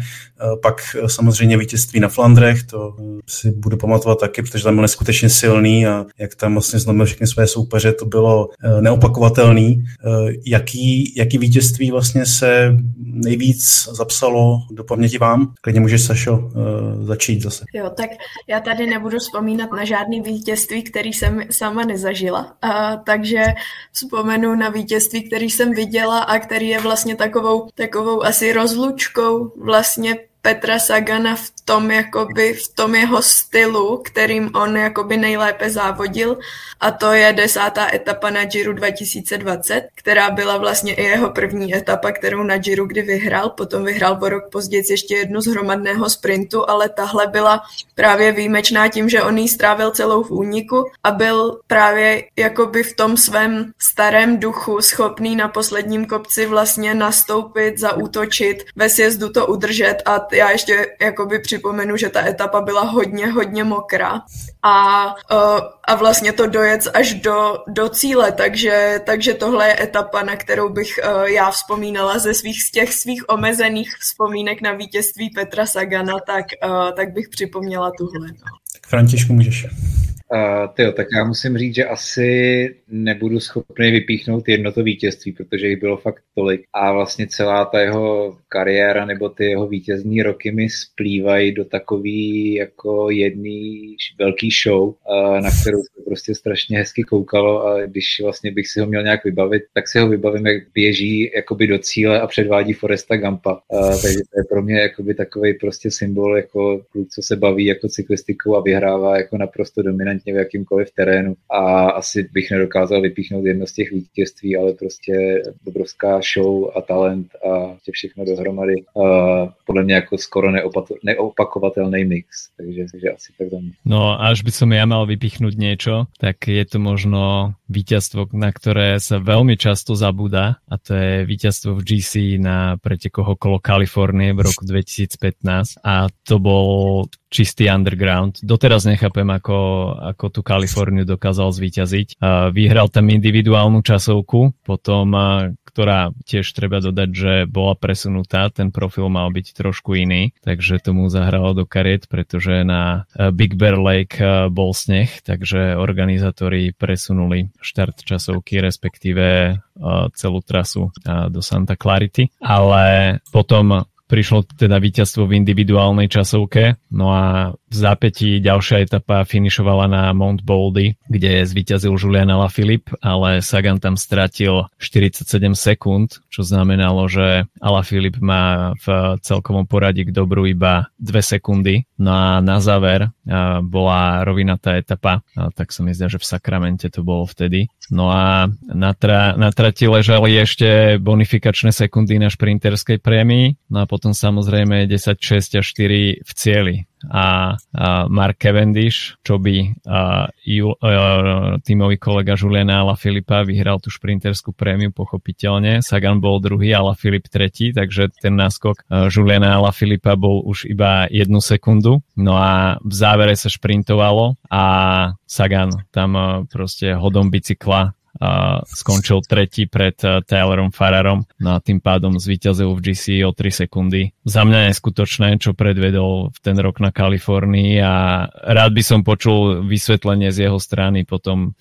Speaker 2: Pak samozřejmě vítězství na Flandrech, to si budu pamatovat taky, protože tam byl neskutečně silný a jak tam vlastně zlomil všechny své soupeře, to bylo eh, neopakovatelný. Eh, jaký, jaký vítězství vlastně se nejvíc zapsalo do paměti vám? Klidně můžeš, Sašo, eh, začít zase.
Speaker 5: Jo, tak já tady nebudu vzpomínat na žádný vítězství, který jsem sama nezažila, a, takže vzpomenu na vítězství, který jsem viděla a který je vlastně takovou, takovou asi rozlučkou vlastně Petra Sagana v tom, jakoby, v tom jeho stylu, kterým on jakoby nejlépe závodil a to je desátá etapa na Giro 2020, která byla vlastně i jeho první etapa, kterou na Giro kdy vyhrál, potom vyhrál o rok později ještě jednu z hromadného sprintu, ale tahle byla právě výjimečná tím, že on jí strávil celou v úniku a byl právě jakoby v tom svém starém duchu schopný na posledním kopci vlastně nastoupit, zaútočit, ve sjezdu to udržet a já ještě jakoby připomenu, že ta etapa byla hodně, hodně mokrá a, uh, a vlastně to dojet až do, do cíle, takže, takže tohle je etapa, na kterou bych uh, já vzpomínala ze svých z těch svých omezených vzpomínek na vítězství Petra Sagana, tak, uh, tak bych připomněla tuhle. No.
Speaker 2: Tak Františku, můžeš.
Speaker 3: Uh, tyjo, tak já musím říct, že asi nebudu schopný vypíchnout jedno to vítězství, protože jich bylo fakt tolik. A vlastně celá ta jeho kariéra nebo ty jeho vítězní roky mi splývají do takový jako jedný velký show, uh, na kterou se prostě strašně hezky koukalo a když vlastně bych si ho měl nějak vybavit, tak si ho vybavím, jak běží jakoby do cíle a předvádí Foresta Gampa. Uh, takže to je pro mě jakoby takový prostě symbol jako kluk, co se baví jako cyklistikou a vyhrává jako naprosto dominantně v jakýmkoliv terénu a asi bych nedokázal vypíchnout jedno z těch vítězství, ale prostě obrovská show a talent a tě všechno dohromady. Uh, podle mě jako skoro neopakovatelný mix, takže, takže asi tak za mě.
Speaker 4: No až by som ja mal vypichnúť niečo, tak je to možno víťazstvo, na ktoré sa veľmi často zabúda a to je víťazstvo v GC na pretekoch okolo Kalifornie v roku 2015 a to bol čistý underground. Doteraz nechápem, ako, ako tú Kaliforniu dokázal zvíťaziť. Vyhral tam individuálnu časovku, potom ktorá tiež treba dodať, že bola presunutá, ten profil mal byť trošku iný, takže tomu zahralo do kariet, pretože na Big Bear Lake bol sneh, takže organizátori presunuli štart časovky, respektíve celú trasu do Santa Clarity. Ale potom prišlo teda víťazstvo v individuálnej časovke, no a v zápätí ďalšia etapa finišovala na Mount Baldy, kde zvíťazil Julian Alaphilippe, ale Sagan tam stratil 47 sekúnd, čo znamenalo, že Alaphilippe má v celkovom poradí k dobru iba 2 sekundy. No a na záver bola rovinatá etapa, tak sa mi zdá, že v Sakramente to bolo vtedy. No a na, tra, na trati ležali ešte bonifikačné sekundy na šprinterskej prémii, no a potom samozrejme 10, 6 a 4 v cieli a, a Mark Cavendish, čo by a, Jul, a, tímový kolega Juliana Ala Filipa vyhral tú šprinterskú prémiu pochopiteľne. Sagan bol druhý, Ala Filip tretí, takže ten náskok Juliana Ala Filipa bol už iba jednu sekundu. No a v závere sa šprintovalo a Sagan tam proste hodom bicykla uh, skončil tretí pred uh, Taylorom Fararom no a tým pádom zvíťazil v GC o 3 sekundy. Za mňa neskutočné, čo predvedol v ten rok na Kalifornii a rád by som počul vysvetlenie z jeho strany potom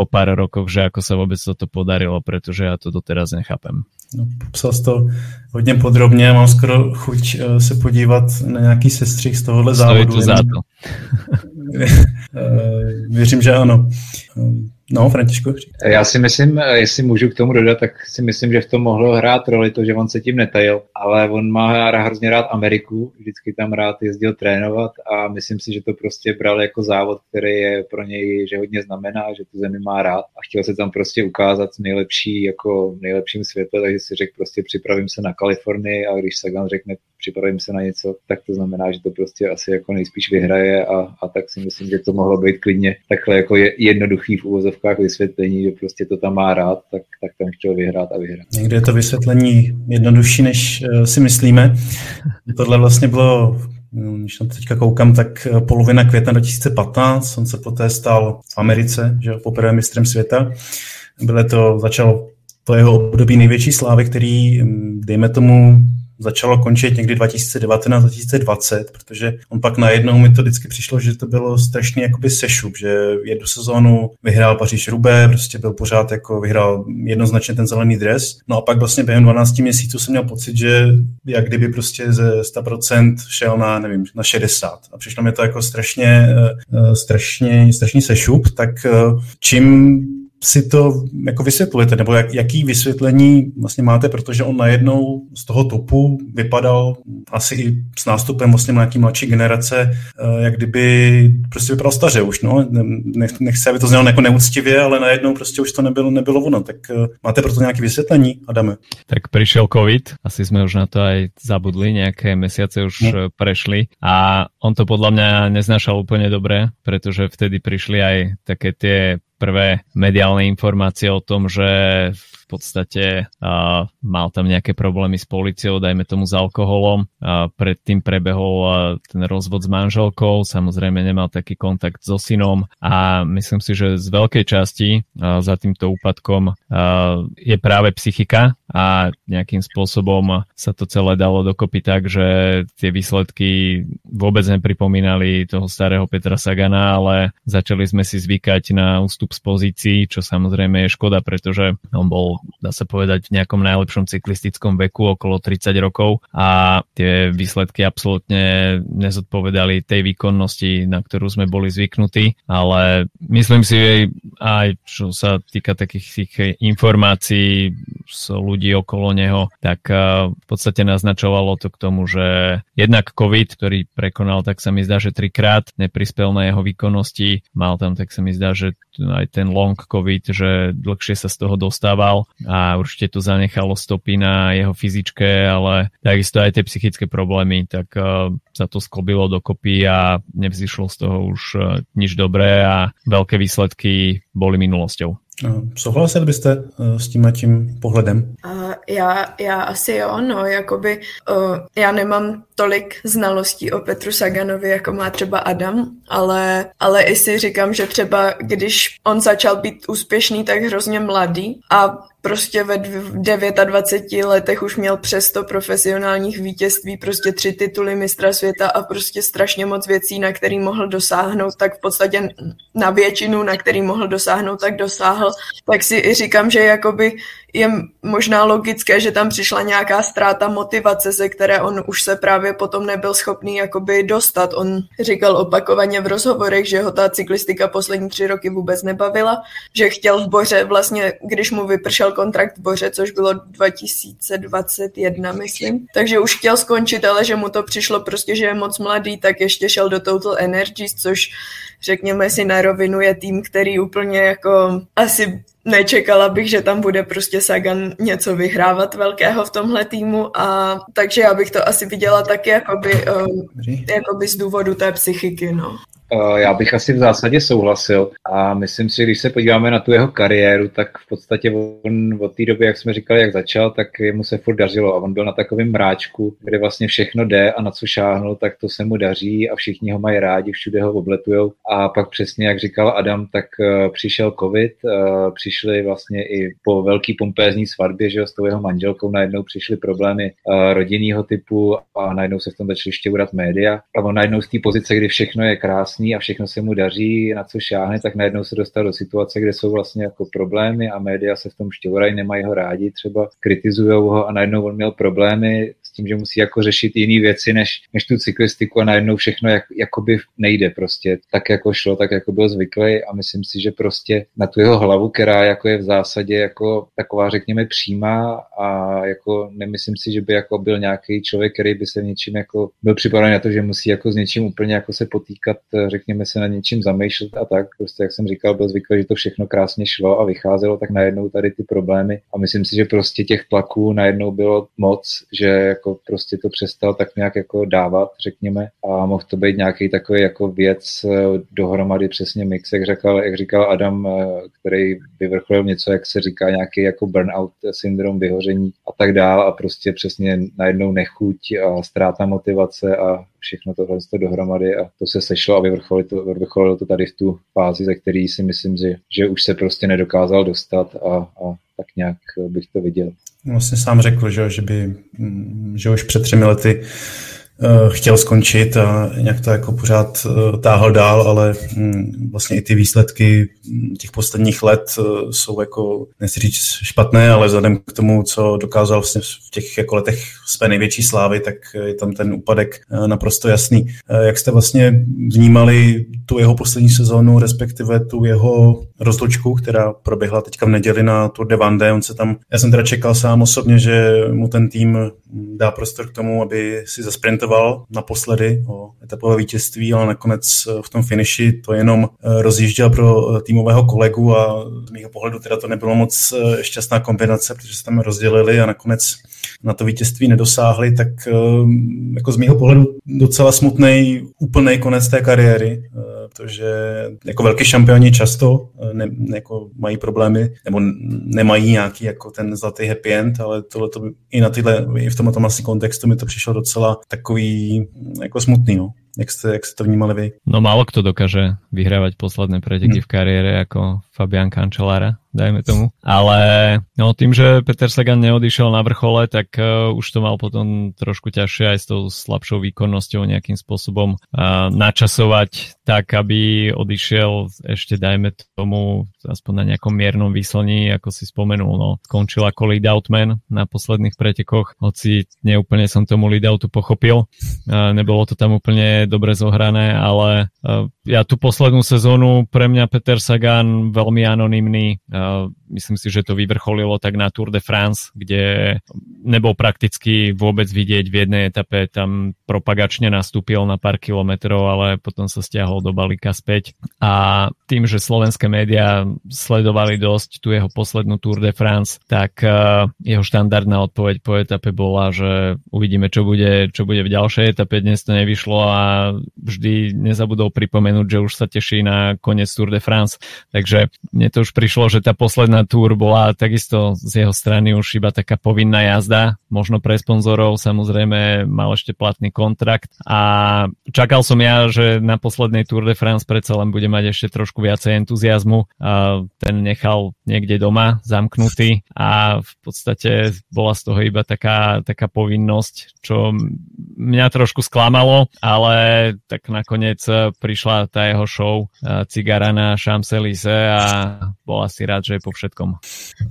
Speaker 4: o pár rokoch, že ako sa vôbec toto podarilo, pretože ja to doteraz nechápem.
Speaker 2: No, popsal jsi to hodně podrobně, mám skoro chuť uh, se podívat na nějaký sestřih z tohohle závodu.
Speaker 4: Stojí to za to.
Speaker 2: Věřím, že ano. No, Františku.
Speaker 3: Já si myslím, jestli můžu k tomu dodat, tak si myslím, že v tom mohlo hrát roli to, že on se tím netajil, ale on má hrozně rád Ameriku, vždycky tam rád jezdil trénovat a myslím si, že to prostě bral jako závod, který je pro něj, že hodně znamená, že tu zemi má rád a chtěl se tam prostě ukázat nejlepší, jako nejlepším světle, takže si řekl prostě připravím se na Kalifornii a když Sagan řekne připravím se na něco, tak to znamená, že to prostě asi jako nejspíš vyhraje a, a tak si myslím, že to mohlo být klidně takhle jako je, jednoduchý v vysvětlení, že prostě to tam má rád, tak, tak tam chtěl vyhrát a vyhrát.
Speaker 2: Někdy je to vysvětlení jednodušší, než uh, si myslíme. Tohle vlastně bylo no, když na to teďka koukám, tak eh, polovina května 2015, on se poté stal v Americe, že poprvé mistrem světa. Bylo to, začal to jeho období největší slávy, který, hm, dejme tomu, začalo končit někdy 2019-2020, protože on pak najednou mi to vždycky přišlo, že to bylo strašný jakoby sešup, že jednu sezónu vyhrál Paříž Rubé, prostě byl pořád jako vyhrál jednoznačně ten zelený dres, no a pak vlastně během 12 měsíců jsem měl pocit, že jak kdyby prostě ze 100% šel na, nevím, na 60 a přišlo mi to jako strašně, eh, eh, strašně, strašný sešup, tak eh, čím si to jako vysvětlujete, nebo jak, jaký vysvětlení vlastně máte, protože on najednou z toho topu vypadal asi i s nástupem vlastně nějaký mladší generace, eh, jak kdyby prostě vypadal staře už, no. Nech, nechci, aby to znělo jako neúctivě, ale najednou prostě už to nebylo, nebylo ono. Tak eh, máte proto nějaké vysvětlení, Adame?
Speaker 4: Tak přišel COVID, asi jsme už na to aj zabudli, nějaké měsíce už no. prešli a on to podle mě neznašal úplně dobré, protože vtedy přišli aj také tie prvé mediálne informácie o tom, že v podstate uh, mal tam nejaké problémy s policiou, dajme tomu s alkoholom. Uh, predtým prebehol uh, ten rozvod s manželkou, samozrejme nemal taký kontakt so synom a myslím si, že z veľkej časti uh, za týmto úpadkom uh, je práve psychika a nejakým spôsobom sa to celé dalo dokopy tak, že tie výsledky vôbec nepripomínali toho starého Petra Sagana, ale začali sme si zvykať na ústup z pozícií, čo samozrejme je škoda, pretože on bol dá sa povedať, v nejakom najlepšom cyklistickom veku, okolo 30 rokov. A tie výsledky absolútne nezodpovedali tej výkonnosti, na ktorú sme boli zvyknutí, ale myslím si aj, čo sa týka takých tých informácií z ľudí okolo neho, tak eh, v podstate naznačovalo to k tomu, že jednak COVID, ktorý prekonal, tak sa mi zdá, že trikrát neprispel na jeho výkonnosti, mal tam, tak sa mi zdá, že aj ten long COVID, že dlhšie sa z toho dostával a určite to zanechalo stopy na jeho fyzičke, ale takisto aj tie psychické problémy, tak uh, sa to sklobilo dokopy a nevzýšlo z toho už uh, nič dobré a veľké výsledky boli minulosťou.
Speaker 2: Souhlasili byste uh, s tím tím pohledem?
Speaker 5: Já, já asi jo, no, jakoby uh, já nemám tolik znalostí o Petru Saganovi, jako má třeba Adam, ale, ale i si říkám, že třeba když on začal být úspěšný, tak hrozně mladý a prostě ve 29 letech už měl přes 100 profesionálních vítězství, prostě tři tituly mistra světa a prostě strašně moc věcí, na který mohl dosáhnout, tak v podstatě na většinu, na který mohl dosáhnout, tak dosáhl. Tak si i říkám, že jakoby je možná logické, že tam přišla nějaká ztráta motivace, ze které on už se právě potom nebyl schopný jakoby dostat. On říkal opakovaně v rozhovorech, že ho ta cyklistika poslední tři roky vůbec nebavila, že chtěl v Boře vlastně, když mu vypršel kontrakt v Boře, což bylo 2021, myslím, takže už chtěl skončit, ale že mu to přišlo prostě, že je moc mladý, tak ještě šel do Total Energies, což řekněme si na rovinu je tým, který úplně jako asi nečekala bych, že tam bude prostě Sagan něco vyhrávat velkého v tomhle týmu a takže já bych to asi viděla taky jakoby, um, jakoby z důvodu té psychiky, no.
Speaker 3: Eh, já bych asi v zásadě souhlasil. A myslím si, když se podíváme na tu jeho kariéru, tak v podstatě on od té doby, jak jsme říkali, jak začal, tak mu se furt dařilo. A on byl na takovém mráčku, kde vlastně všechno jde a na co šáhnul, tak to se mu daří a všichni ho mají rádi, všude ho obletujou. A pak přesně, jak říkal Adam, tak eh, přišel covid, eh, přišli vlastně i po velký pompézní svatbě, že s tou jeho manželkou najednou přišly problémy rodinného typu a najednou se v tom začaly štěurat média. A on najednou z té pozice, kdy všechno je krásné, šťastný a všechno se mu daří, na co šáhne, tak najednou se dostal do situace, kde jsou vlastně jako problémy a média se v tom šťourají, nemají ho rádi, třeba kritizují ho a najednou on měl problémy tím, že musí jako řešit jiné věci než, než tu cyklistiku a najednou všechno jak, jakoby nejde prostě tak, jako šlo, tak jako byl zvyklý a myslím si, že prostě na tu jeho hlavu, která jako je v zásadě jako taková, řekněme, přímá a jako nemyslím si, že by jako byl nějaký člověk, který by se něčím jako byl připravený na to, že musí jako s něčím úplně jako se potýkat, řekněme se na něčím zamýšlet a tak. Prostě, jak jsem říkal, byl zvyklý, že to všechno krásně šlo a vycházelo, tak najednou tady ty problémy. A myslím si, že prostě těch tlaků najednou bylo moc, že jako prostě to přestal tak nějak jako dávat, řekněme. A mohl to být nějaký takový jako věc eh, dohromady přesně mix, jak říkal, jak říkal Adam, eh, který vyvrcholil něco, jak se říká, nějaký jako burnout syndrom, vyhoření a tak dál a prostě přesně najednou nechuť a ztráta motivace a všechno tohle to dohromady a to se sešlo a vyvrcholilo to, vyvrcholilo to tady v tu fázi, ze který si myslím, že, že už se prostě nedokázal dostat a, a tak nějak bych to viděl.
Speaker 2: Vlastně sám řekl, že, že, by, mm, že už před třemi lety chtěl skončit a nějak to jako pořád eh, táhl dál, ale hm, vlastně i ty výsledky hm, těch posledních let eh, jsou jako, nechci říct špatné, ale vzhledem k tomu, co dokázal vlastně v těch jako letech své největší slávy, tak je tam ten úpadek naprosto jasný. Jak jste vlastně vnímali tu jeho poslední sezónu, respektive tu jeho rozlučku, která proběhla teďka v neděli na Tour de Vendée, on se tam, já jsem teda čekal sám osobně, že mu ten tým dá prostor k tomu, aby si zasprintoval bojoval naposledy o etapové vítězství, ale nakonec eh, v tom finiši to jenom eh, rozjížděl pro eh, týmového kolegu a z mého pohledu teda to nebylo moc šťastná kombinace, protože se tam rozdělili a nakonec na to vítězství nedosáhli, tak jako z mého pohledu docela smutný úplný konec té kariéry protože jako velký šampioni často eh, ne, jako mají problémy, nebo nemají nějaký jako ten zlatý happy end, ale tohle to i na tyhle, i v tomhle tom asi kontextu mi to přišlo docela takový jako smutný, no. Jak jste, jak jste to vnímali vy?
Speaker 4: No málo kto dokáže vyhrávať posledné preteky hmm. v kariére ako Fabian Cancellara dajme tomu. Ale no, tým, že Peter Sagan neodišiel na vrchole, tak uh, už to mal potom trošku ťažšie aj s tou slabšou výkonnosťou nejakým spôsobom uh, načasovať tak, aby odišiel ešte, dajme tomu, aspoň na nejakom miernom výslení, ako si spomenul, no, skončil ako lead man na posledných pretekoch, hoci neúplne som tomu lead outu pochopil. Uh, nebolo to tam úplne dobre zohrané, ale uh, ja tú poslednú sezónu pre mňa Peter Sagan veľmi anonymný, uh, myslím si, že to vyvrcholilo tak na Tour de France, kde nebol prakticky vôbec vidieť v jednej etape, tam propagačne nastúpil na pár kilometrov, ale potom sa stiahol do balíka späť. A tým, že slovenské médiá sledovali dosť tu jeho poslednú Tour de France, tak uh, jeho štandardná odpoveď po etape bola, že uvidíme, čo bude, čo bude v ďalšej etape. Dnes to nevyšlo a vždy nezabudol pripomenúť, že už sa teší na koniec Tour de France. Takže mne to už prišlo, že tá posledná túr bola takisto z jeho strany už iba taká povinná jazda, možno pre sponzorov, samozrejme mal ešte platný kontrakt a čakal som ja, že na poslednej Tour de France predsa len bude mať ešte trošku viacej entuziasmu. A ten nechal niekde doma zamknutý a v podstate bola z toho iba taká, taká povinnosť, čo mňa trošku sklamalo, ale tak nakoniec prišla tá jeho show Cigara na Champs-Élysées a bol asi rád, že je po výsledkom.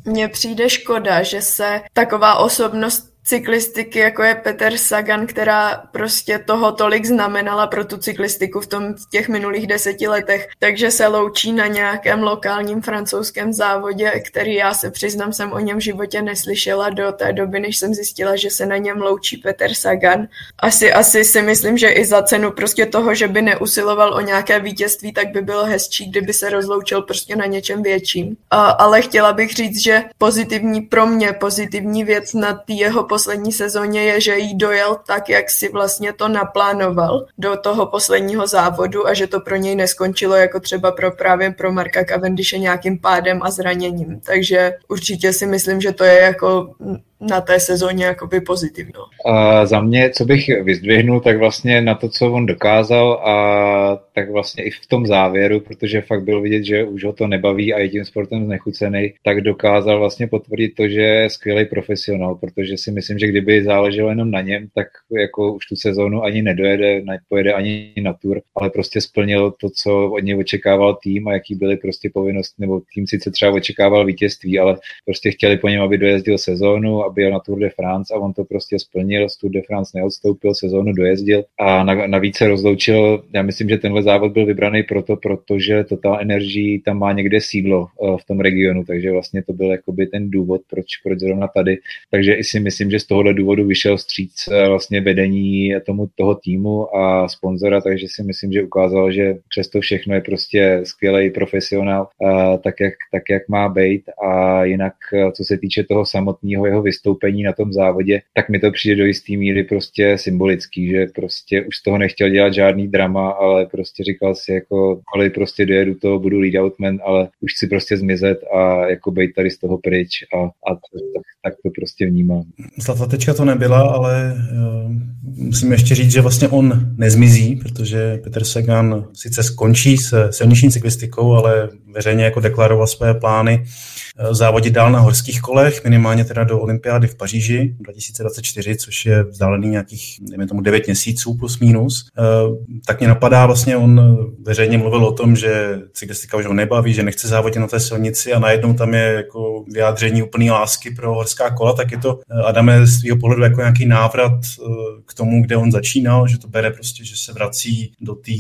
Speaker 5: Mně přijde škoda, že se taková osobnost cyklistiky, jako je Peter Sagan, která prostě toho tolik znamenala pro tu cyklistiku v tom v těch minulých deseti letech, takže se loučí na nějakém lokálním francouzském závodě, který já se přiznám, jsem o něm v životě neslyšela do té doby, než jsem zjistila, že se na něm loučí Peter Sagan. Asi, asi si myslím, že i za cenu prostě toho, že by neusiloval o nějaké vítězství, tak by bylo hezčí, kdyby se rozloučil prostě na něčem větším. A, ale chtěla bych říct, že pozitivní pro mě, pozitivní věc na jeho poslední sezóně je, že jí dojel tak, jak si vlastně to naplánoval do toho posledního závodu a že to pro něj neskončilo jako třeba pro právě pro Marka Cavendishe nějakým pádem a zraněním. Takže určitě si myslím, že to je jako na té sezóně jakoby pozitivno.
Speaker 3: A za mě, co bych vyzdvihnul, tak vlastně na to, co on dokázal a tak vlastně i v tom závěru, protože fakt bylo vidět, že už ho to nebaví a je tím sportem znechucený, tak dokázal vlastně potvrdit to, že je skvělý profesionál, protože si myslím, že kdyby záleželo jenom na něm, tak jako už tu sezónu ani nedojede, nepojede ani na tur, ale prostě splnil to, co od něj očekával tým a jaký byly prostě povinnosti, nebo tým sice třeba očekával vítězství, ale prostě chtěli po něm, aby dojezdil sezónu, aby jel na Tour de France a on to prostě splnil, z Tour de France neodstoupil, sezónu dojezdil a navíc se rozloučil. Já myslím, že tenhle závod byl vybraný proto, protože Total Energy tam má někde sídlo eh, v tom regionu, takže vlastně to byl jakoby ten důvod, proč, proč zrovna tady. Takže i si myslím, že z tohohle důvodu vyšel stříc eh, vlastně vedení tomu toho týmu a sponzora, takže si myslím, že ukázal, že přesto všechno je prostě skvělý profesionál, eh, tak jak, tak jak má být a jinak co se týče toho samotného jeho vystoupení na tom závodě, tak mi to přijde do jisté míry prostě symbolický, že prostě už z toho nechtěl dělat žádný drama, ale prostě říkal si jako, ale prostě dojedu to, budu lead outman, ale už chci prostě zmizet a jako být tady z toho pryč a, a to, tak, tak to prostě vnímám.
Speaker 2: Zlatá tečka to nebyla, ale uh, musím ještě říct, že vlastně on nezmizí, protože Petr Sagan sice skončí se silniční cyklistikou, ale veřejně jako deklaroval své plány Eh, závodit dál na horských kolech, minimálně teda do olympiády v Paříži 2024, což je vzdálený nějakých, dejme tomu, 9 měsíců plus minus. Eh, tak mě napadá, vlastně on veřejně mluvil o tom, že cyklistika už ho nebaví, že nechce závodit na té silnici a najednou tam je jako vyjádření úplný lásky pro horská kola, tak je to, eh, Adame, z tvého pohledu jako nějaký návrat k tomu, kde on začínal, že to bere prostě, že se vrací do té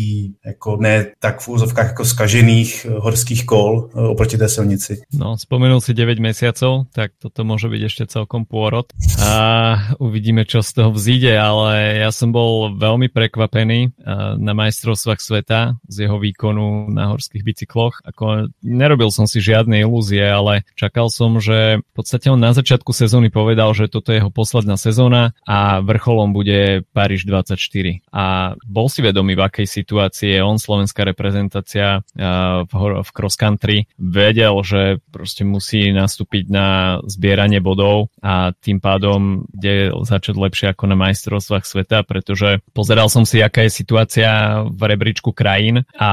Speaker 2: jako ne tak v úzovkách jako skažených horských kol oproti té silnici.
Speaker 4: No, spomenul si 9 mesiacov, tak toto môže byť ešte celkom pôrod. A uvidíme, čo z toho vzíde, ale ja som bol veľmi prekvapený na majstrovstvách sveta z jeho výkonu na horských bicykloch. Ako nerobil som si žiadne ilúzie, ale čakal som, že v podstate on na začiatku sezóny povedal, že toto je jeho posledná sezóna a vrcholom bude Paríž 24. A bol si vedomý, v akej situácii je on, slovenská reprezentácia v, v cross country, vedel, že proste musí nastúpiť na zbieranie bodov a tým pádom ide začať lepšie ako na majstrovstvách sveta, pretože pozeral som si, aká je situácia v rebríčku krajín a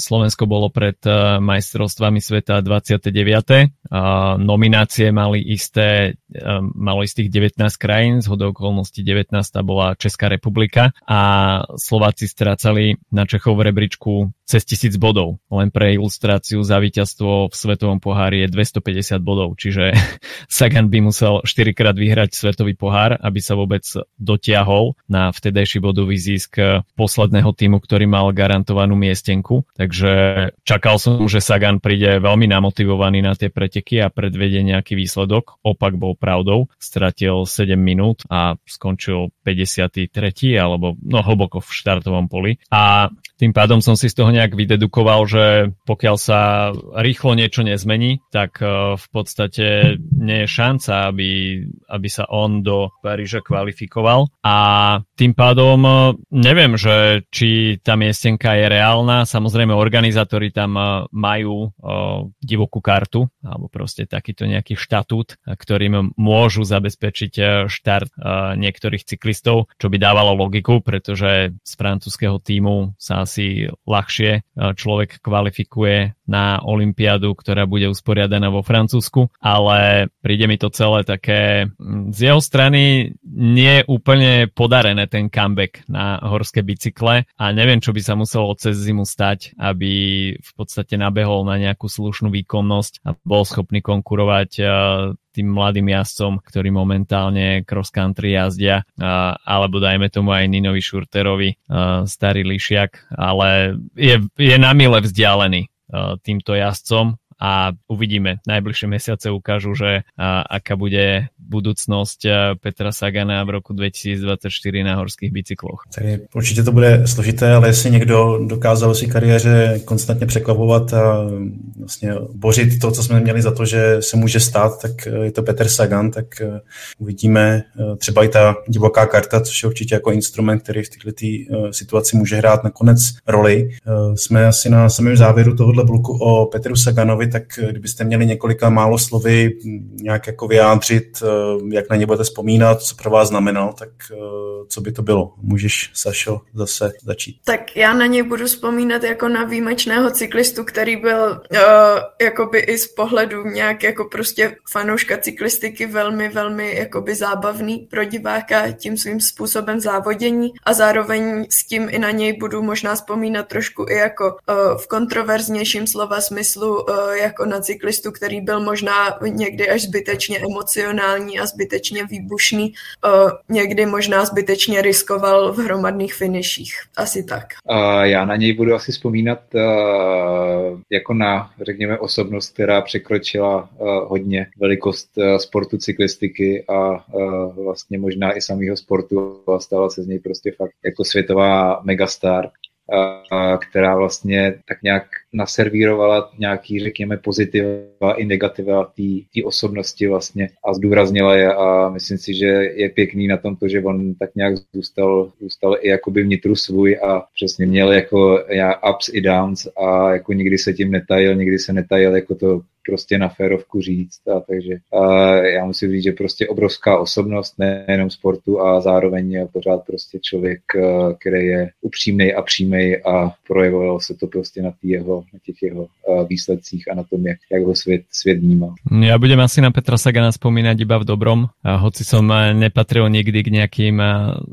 Speaker 4: Slovensko bolo pred eh, majstrovstvami sveta 29. Nominácie mali isté, eh, malo istých 19 krajín, z okolností 19 bola Česká republika a Slováci strácali na Čechov v rebríčku cez tisíc bodov. Len pre ilustráciu za víťazstvo v Svetovom pohári je 250 bodov, čiže Sagan by musel 4 krát vyhrať Svetový pohár, aby sa vôbec dotiahol na vtedajší bodový zisk posledného týmu, ktorý mal garantovanú miestenku. Takže čakal som, že Sagan príde veľmi namotivovaný na tie preteky a predvedie nejaký výsledok. Opak bol pravdou. Stratil 7 minút a skončil 53. alebo no hlboko v štartovom poli. A tým pádom som si z toho nejak vydedukoval, že pokiaľ sa rýchlo niečo nezmení, tak e, v podstate nie je šanca, aby, aby sa on do Paríža kvalifikoval. A tým pádom e, neviem, že či tá miestenka je reálna. Samozrejme, organizátori tam e, majú divokú kartu, alebo proste takýto nejaký štatút, ktorým môžu zabezpečiť štart niektorých cyklistov, čo by dávalo logiku, pretože z francúzského týmu sa asi ľahšie človek kvalifikuje na Olympiádu, ktorá bude usporiadaná vo Francúzsku, ale príde mi to celé také mm, z jeho strany nie úplne podarené ten comeback na horské bicykle a neviem, čo by sa muselo cez zimu stať, aby v podstate nabehol na nejakú slušnú výkonnosť a bol schopný konkurovať uh, tým mladým jazdcom, ktorí momentálne cross country jazdia, alebo dajme tomu aj Ninovi Šurterovi, starý lišiak, ale je, je na mile vzdialený týmto jazdcom a uvidíme. Najbližšie mesiace ukážu, že aká bude budoucnost Petra Sagana v roku 2024 na horských bicykloch.
Speaker 2: Tady určitě to bude složité, ale jestli někdo dokázal si kariéře konstantně překvapovat a vlastně bořit to, co jsme měli za to, že se může stát, tak je to Petr Sagan, tak eh, uvidíme eh, třeba i ta divoká karta, což je určitě jako instrument, který v této situaci může hrát nakonec roli. Jsme asi na samém závěru tohohle bloku o Petru Saganovi, tak kdybyste měli několika málo slovy nějak jako vyjádřit Eh, jak na ně budete vzpomínat, co pro vás znamenal, tak eh, co by to bylo? Můžeš, Sašo, zase začít.
Speaker 5: Tak já na něj budu vzpomínat jako na výjimečného cyklistu, který byl uh, jakoby i z pohledu nějak jako prostě fanouška cyklistiky velmi, velmi jakoby zábavný pro diváka tím svým způsobem závodění a zároveň s tím i na něj budu možná vzpomínat trošku i jako uh, v kontroverznějším slova smyslu uh, jako na cyklistu, který byl možná někdy až zbytečně emocionální a zbytečně výbušný, někdy možná zbytečně riskoval v hromadných finiších. Asi tak.
Speaker 3: Já na něj budu asi vzpomínat jako na, řekněme, osobnost, která překročila hodně velikost sportu cyklistiky a vlastně možná i samého sportu a stala se z něj prostě fakt jako světová megastar která vlastně tak nějak naservírovala nějaký, řekněme, pozitiva i negativa té osobnosti vlastně a zdůraznila je a myslím si, že je pěkný na tom to, že on tak nějak zůstal, zůstal i jakoby vnitru svůj a přesně měl jako ups i downs a jako nikdy se tím netajil, nikdy se netajil jako to prostě na férovku říct. A takže a já musím říct, že prostě obrovská osobnost, nejenom sportu a zároveň je pořád prostě člověk, který je upřímný a přímý a projevoval se to prostě na, tý jeho, na těch jeho výsledcích a na tom, jak, jak ho svět, svět vnímal.
Speaker 4: Já budem asi na Petra Sagana spomínať iba v dobrom, hoci som nepatril nikdy k nejakým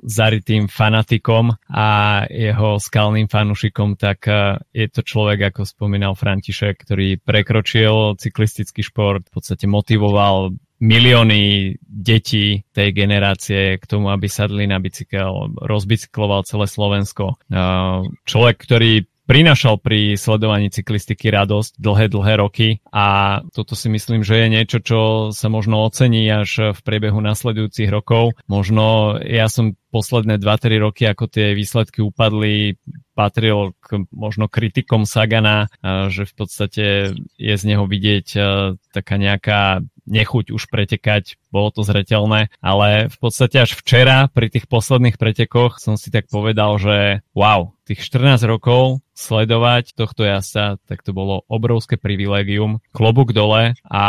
Speaker 4: zaritým fanatikom a jeho skalným fanušikom, tak je to človek, ako spomínal František, ktorý prekročil cyklistický šport, v podstate motivoval milióny detí tej generácie k tomu, aby sadli na bicykel, rozbicykloval celé Slovensko. Človek, ktorý prinašal pri sledovaní cyklistiky radosť dlhé, dlhé roky a toto si myslím, že je niečo, čo sa možno ocení až v priebehu nasledujúcich rokov. Možno ja som posledné 2-3 roky, ako tie výsledky upadli, patril k možno kritikom Sagana, že v podstate je z neho vidieť taká nejaká nechuť už pretekať, bolo to zretelné, ale v podstate až včera pri tých posledných pretekoch som si tak povedal, že wow, tých 14 rokov sledovať tohto jazda, tak to bolo obrovské privilegium. Klobuk dole a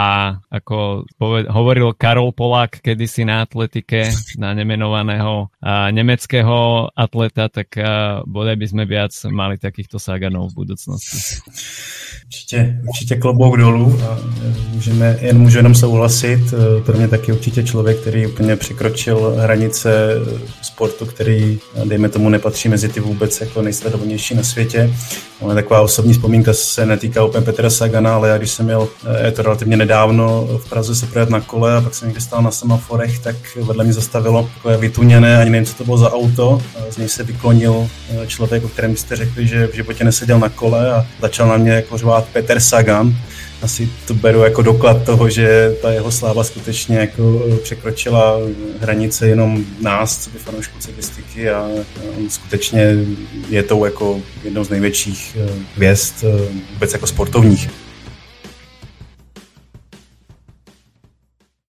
Speaker 4: ako poved- hovoril Karol Polák kedysi na atletike, na nemenovaného a, nemeckého atleta, tak a, bodaj by sme viac mali takýchto Saganov v budoucnosti.
Speaker 2: Určitě, určitě klobouk dolů a můžeme, jen můžu jenom souhlasit. Pro mě taky určitě člověk, který úplně překročil hranice sportu, který, dejme tomu, nepatří mezi ty vůbec jako nejsledovanější na světě. Ale taková osobní vzpomínka se netýká úplně Petra Sagana, ale já když jsem měl, je to relativně nedávno, v Praze se projet na kole a pak jsem někdy stál na semaforech, tak vedle mě zastavilo takové vytuněné, ani nevím, co to bylo za auto. Z něj se vyklonil eh, člověk, o kterém jste řekli, že v životě neseděl na kole a začal na mě jako řvát Peter Sagan asi to beru jako doklad toho, že ta jeho sláva skutečně jako překročila hranice jenom nás, co by fanoušků cyklistiky a on skutečně je tou jako jednou z největších eh, hvězd eh, vůbec jako sportovních.